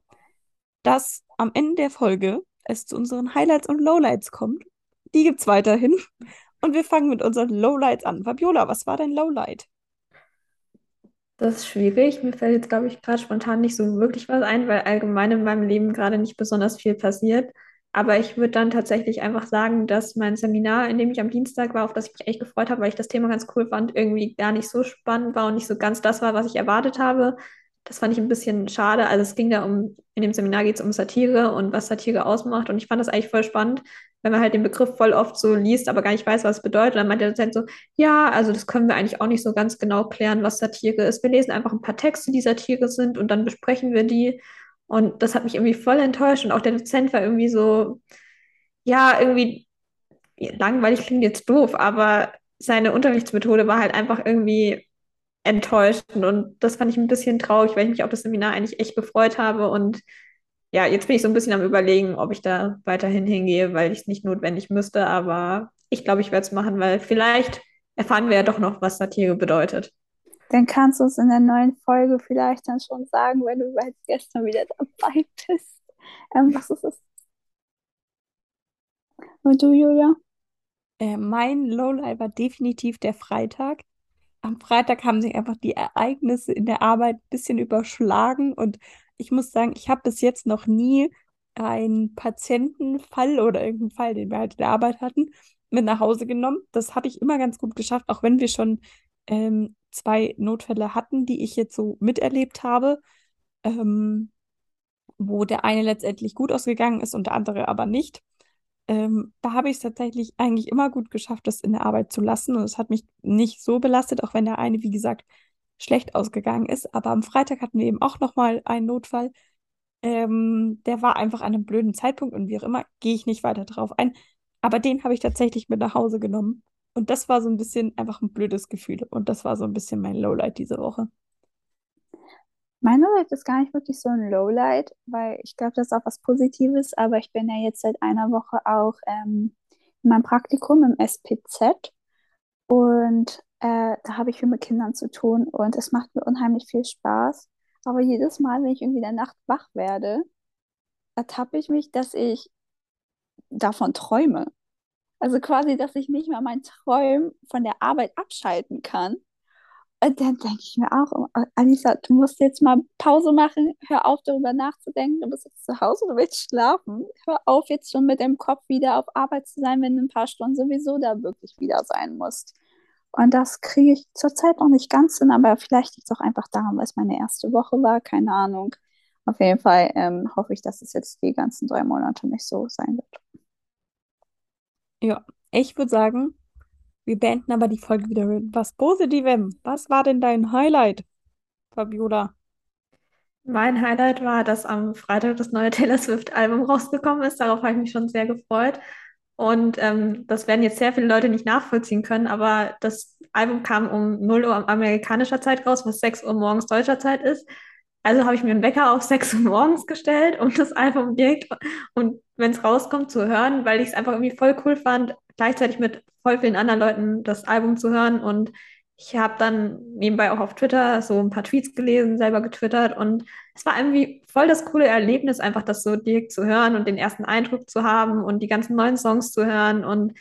dass am Ende der Folge es zu unseren Highlights und Lowlights kommt. Die gibt es weiterhin. Und wir fangen mit unseren Lowlights an. Fabiola, was war dein Lowlight? Das ist schwierig. Mir fällt jetzt, glaube ich, gerade spontan nicht so wirklich was ein, weil allgemein in meinem Leben gerade nicht besonders viel passiert. Aber ich würde dann tatsächlich einfach sagen, dass mein Seminar, in dem ich am Dienstag war, auf das ich mich echt gefreut habe, weil ich das Thema ganz cool fand, irgendwie gar nicht so spannend war und nicht so ganz das war, was ich erwartet habe. Das fand ich ein bisschen schade. Also es ging da um, in dem Seminar geht es um Satire und was Satire ausmacht. Und ich fand das eigentlich voll spannend, wenn man halt den Begriff voll oft so liest, aber gar nicht weiß, was es bedeutet. Und dann meint der Dozent so, ja, also das können wir eigentlich auch nicht so ganz genau klären, was Satire ist. Wir lesen einfach ein paar Texte, die Satire sind und dann besprechen wir die. Und das hat mich irgendwie voll enttäuscht. Und auch der Dozent war irgendwie so, ja, irgendwie langweilig klingt jetzt doof, aber seine Unterrichtsmethode war halt einfach irgendwie enttäuschend und das fand ich ein bisschen traurig, weil ich mich auf das Seminar eigentlich echt gefreut habe und ja, jetzt bin ich so ein bisschen am überlegen, ob ich da weiterhin hingehe, weil ich es nicht notwendig müsste, aber ich glaube, ich werde es machen, weil vielleicht erfahren wir ja doch noch, was Satire bedeutet. Dann kannst du es in der neuen Folge vielleicht dann schon sagen, wenn du bereits gestern wieder dabei bist. Ähm, was ist es? Und du, Julia? Äh, mein Lowlight war definitiv der Freitag am Freitag haben sich einfach die Ereignisse in der Arbeit ein bisschen überschlagen und ich muss sagen, ich habe bis jetzt noch nie einen Patientenfall oder irgendeinen Fall, den wir halt in der Arbeit hatten, mit nach Hause genommen. Das habe ich immer ganz gut geschafft, auch wenn wir schon ähm, zwei Notfälle hatten, die ich jetzt so miterlebt habe, ähm, wo der eine letztendlich gut ausgegangen ist und der andere aber nicht ähm, da habe ich es tatsächlich eigentlich immer gut geschafft, das in der Arbeit zu lassen. Und es hat mich nicht so belastet, auch wenn der eine, wie gesagt, schlecht ausgegangen ist. Aber am Freitag hatten wir eben auch nochmal einen Notfall. Ähm, der war einfach an einem blöden Zeitpunkt und wie auch immer, gehe ich nicht weiter drauf ein. Aber den habe ich tatsächlich mit nach Hause genommen. Und das war so ein bisschen einfach ein blödes Gefühl. Und das war so ein bisschen mein Lowlight diese Woche. Mein Lowlight ist gar nicht wirklich so ein Lowlight, weil ich glaube, das ist auch was Positives, aber ich bin ja jetzt seit einer Woche auch ähm, in meinem Praktikum im SPZ und äh, da habe ich viel mit Kindern zu tun und es macht mir unheimlich viel Spaß. Aber jedes Mal, wenn ich irgendwie in der Nacht wach werde, ertappe ich mich, dass ich davon träume. Also quasi, dass ich nicht mehr mein Träumen von der Arbeit abschalten kann und dann denke ich mir auch, oh, Alisa, du musst jetzt mal Pause machen, hör auf darüber nachzudenken, du bist jetzt zu Hause, du willst schlafen. Hör auf jetzt schon mit dem Kopf wieder auf Arbeit zu sein, wenn du ein paar Stunden sowieso da wirklich wieder sein musst. Und das kriege ich zurzeit noch nicht ganz hin, aber vielleicht liegt es auch einfach daran, weil es meine erste Woche war, keine Ahnung. Auf jeden Fall ähm, hoffe ich, dass es jetzt die ganzen drei Monate nicht so sein wird. Ja, ich würde sagen, wir beenden aber die Folge wieder mit was Positivem. Was war denn dein Highlight, Fabiola? Mein Highlight war, dass am Freitag das neue Taylor Swift-Album rausgekommen ist. Darauf habe ich mich schon sehr gefreut. Und ähm, das werden jetzt sehr viele Leute nicht nachvollziehen können, aber das Album kam um 0 Uhr amerikanischer Zeit raus, was 6 Uhr morgens deutscher Zeit ist. Also habe ich mir einen Wecker auf 6 Uhr morgens gestellt, um das Album direkt und wenn es rauskommt zu hören, weil ich es einfach irgendwie voll cool fand, gleichzeitig mit voll vielen anderen Leuten das Album zu hören. Und ich habe dann nebenbei auch auf Twitter so ein paar Tweets gelesen, selber getwittert und es war irgendwie voll das coole Erlebnis, einfach das so direkt zu hören und den ersten Eindruck zu haben und die ganzen neuen Songs zu hören. Und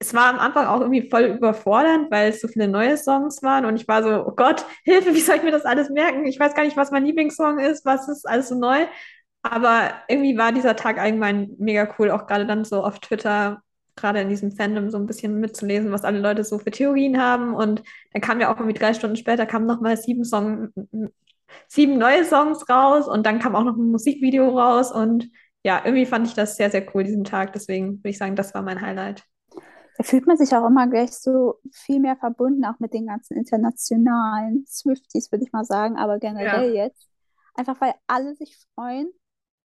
es war am Anfang auch irgendwie voll überfordernd, weil es so viele neue Songs waren und ich war so, oh Gott, Hilfe, wie soll ich mir das alles merken? Ich weiß gar nicht, was mein Lieblingssong ist, was ist alles so neu. Aber irgendwie war dieser Tag allgemein mega cool, auch gerade dann so auf Twitter, gerade in diesem Fandom so ein bisschen mitzulesen, was alle Leute so für Theorien haben. Und dann kam ja auch irgendwie drei Stunden später, kamen nochmal sieben Song, sieben neue Songs raus und dann kam auch noch ein Musikvideo raus. Und ja, irgendwie fand ich das sehr, sehr cool diesen Tag. Deswegen würde ich sagen, das war mein Highlight. Da fühlt man sich auch immer gleich so viel mehr verbunden, auch mit den ganzen internationalen Swifties, würde ich mal sagen, aber generell Ja. jetzt. Einfach weil alle sich freuen,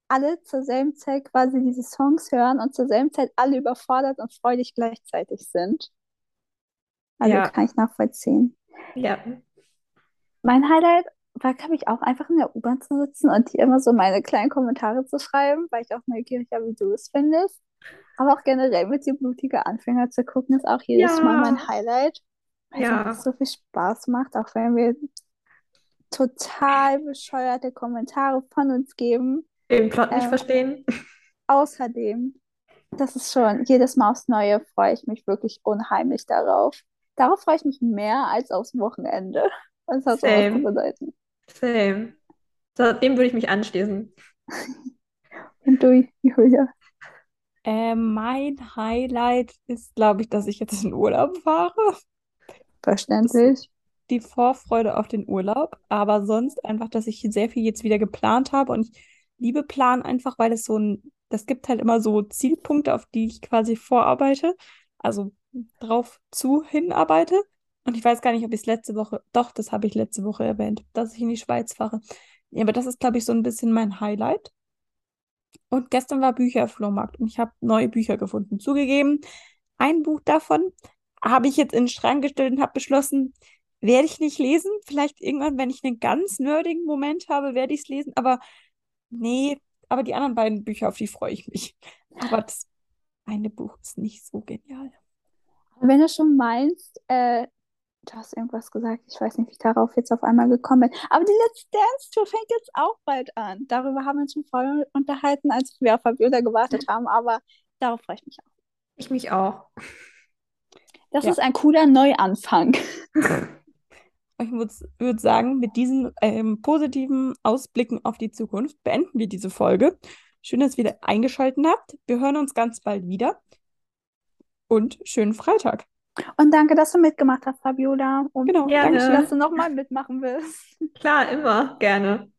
alle zur selben Zeit quasi diese Songs hören und zur selben Zeit alle überfordert und freudig gleichzeitig sind. Also Ja, kann ich nachvollziehen. ja, Mein Highlight war, glaube ich, auch einfach in der U-Bahn zu sitzen und hier immer so meine kleinen Kommentare zu schreiben, weil ich auch neugierig war, wie du es findest. Aber auch generell mit die blutige Anfänger zu gucken, ist auch jedes Mal mein ja, Highlight, weil es ja. so viel Spaß macht, auch wenn wir total bescheuerte Kommentare von uns geben. Den Plot nicht Ähm, verstehen. außerdem, das ist schon jedes Mal aufs Neue, freue ich mich wirklich unheimlich darauf. Darauf freue ich mich mehr als aufs Wochenende. Was hat Same, bedeuten? same. So, dem würde ich mich anschließen. Und du, Julia, Ähm, mein Highlight ist, glaube ich, dass ich jetzt in Urlaub fahre. Verständlich. die Vorfreude auf den Urlaub, aber sonst einfach, dass ich sehr viel jetzt wieder geplant habe und ich liebe Plan einfach, weil es so ein, das gibt halt immer so Zielpunkte, auf die ich quasi vorarbeite, also drauf zu hinarbeite. Und ich weiß gar nicht, ob ich es letzte Woche, doch, das habe ich letzte Woche erwähnt, dass ich in die Schweiz fahre. Ja, aber das ist, glaube ich, so ein bisschen mein Highlight. Und gestern war Bücherflohmarkt und ich habe neue Bücher gefunden. Zugegeben, ein Buch davon habe ich jetzt in den Schrank gestellt und habe beschlossen, werde ich nicht lesen. Vielleicht irgendwann, wenn ich einen ganz nerdigen Moment habe, werde ich es lesen. Aber nee, aber die anderen beiden Bücher, auf die freue ich mich. Aber das eine Buch ist nicht so genial. Wenn du schon meinst, äh, du hast irgendwas gesagt, ich weiß nicht, wie ich darauf jetzt auf einmal gekommen bin. Aber die Let's Dance Tour fängt jetzt auch bald an. Darüber haben wir uns schon vorher unterhalten, als wir auf Fabiola gewartet haben, aber darauf freue ich mich auch. Ich mich auch. Das Ja, ist ein cooler Neuanfang. ich würde würd sagen, mit diesen ähm, positiven Ausblicken auf die Zukunft beenden wir diese Folge. Schön, dass ihr wieder eingeschaltet habt. Wir hören uns ganz bald wieder und schönen Freitag. Und danke, dass du mitgemacht hast, Fabiola. Und Genau, Dankeschön, dass Gerne. du nochmal mitmachen willst. Klar, immer. Gerne.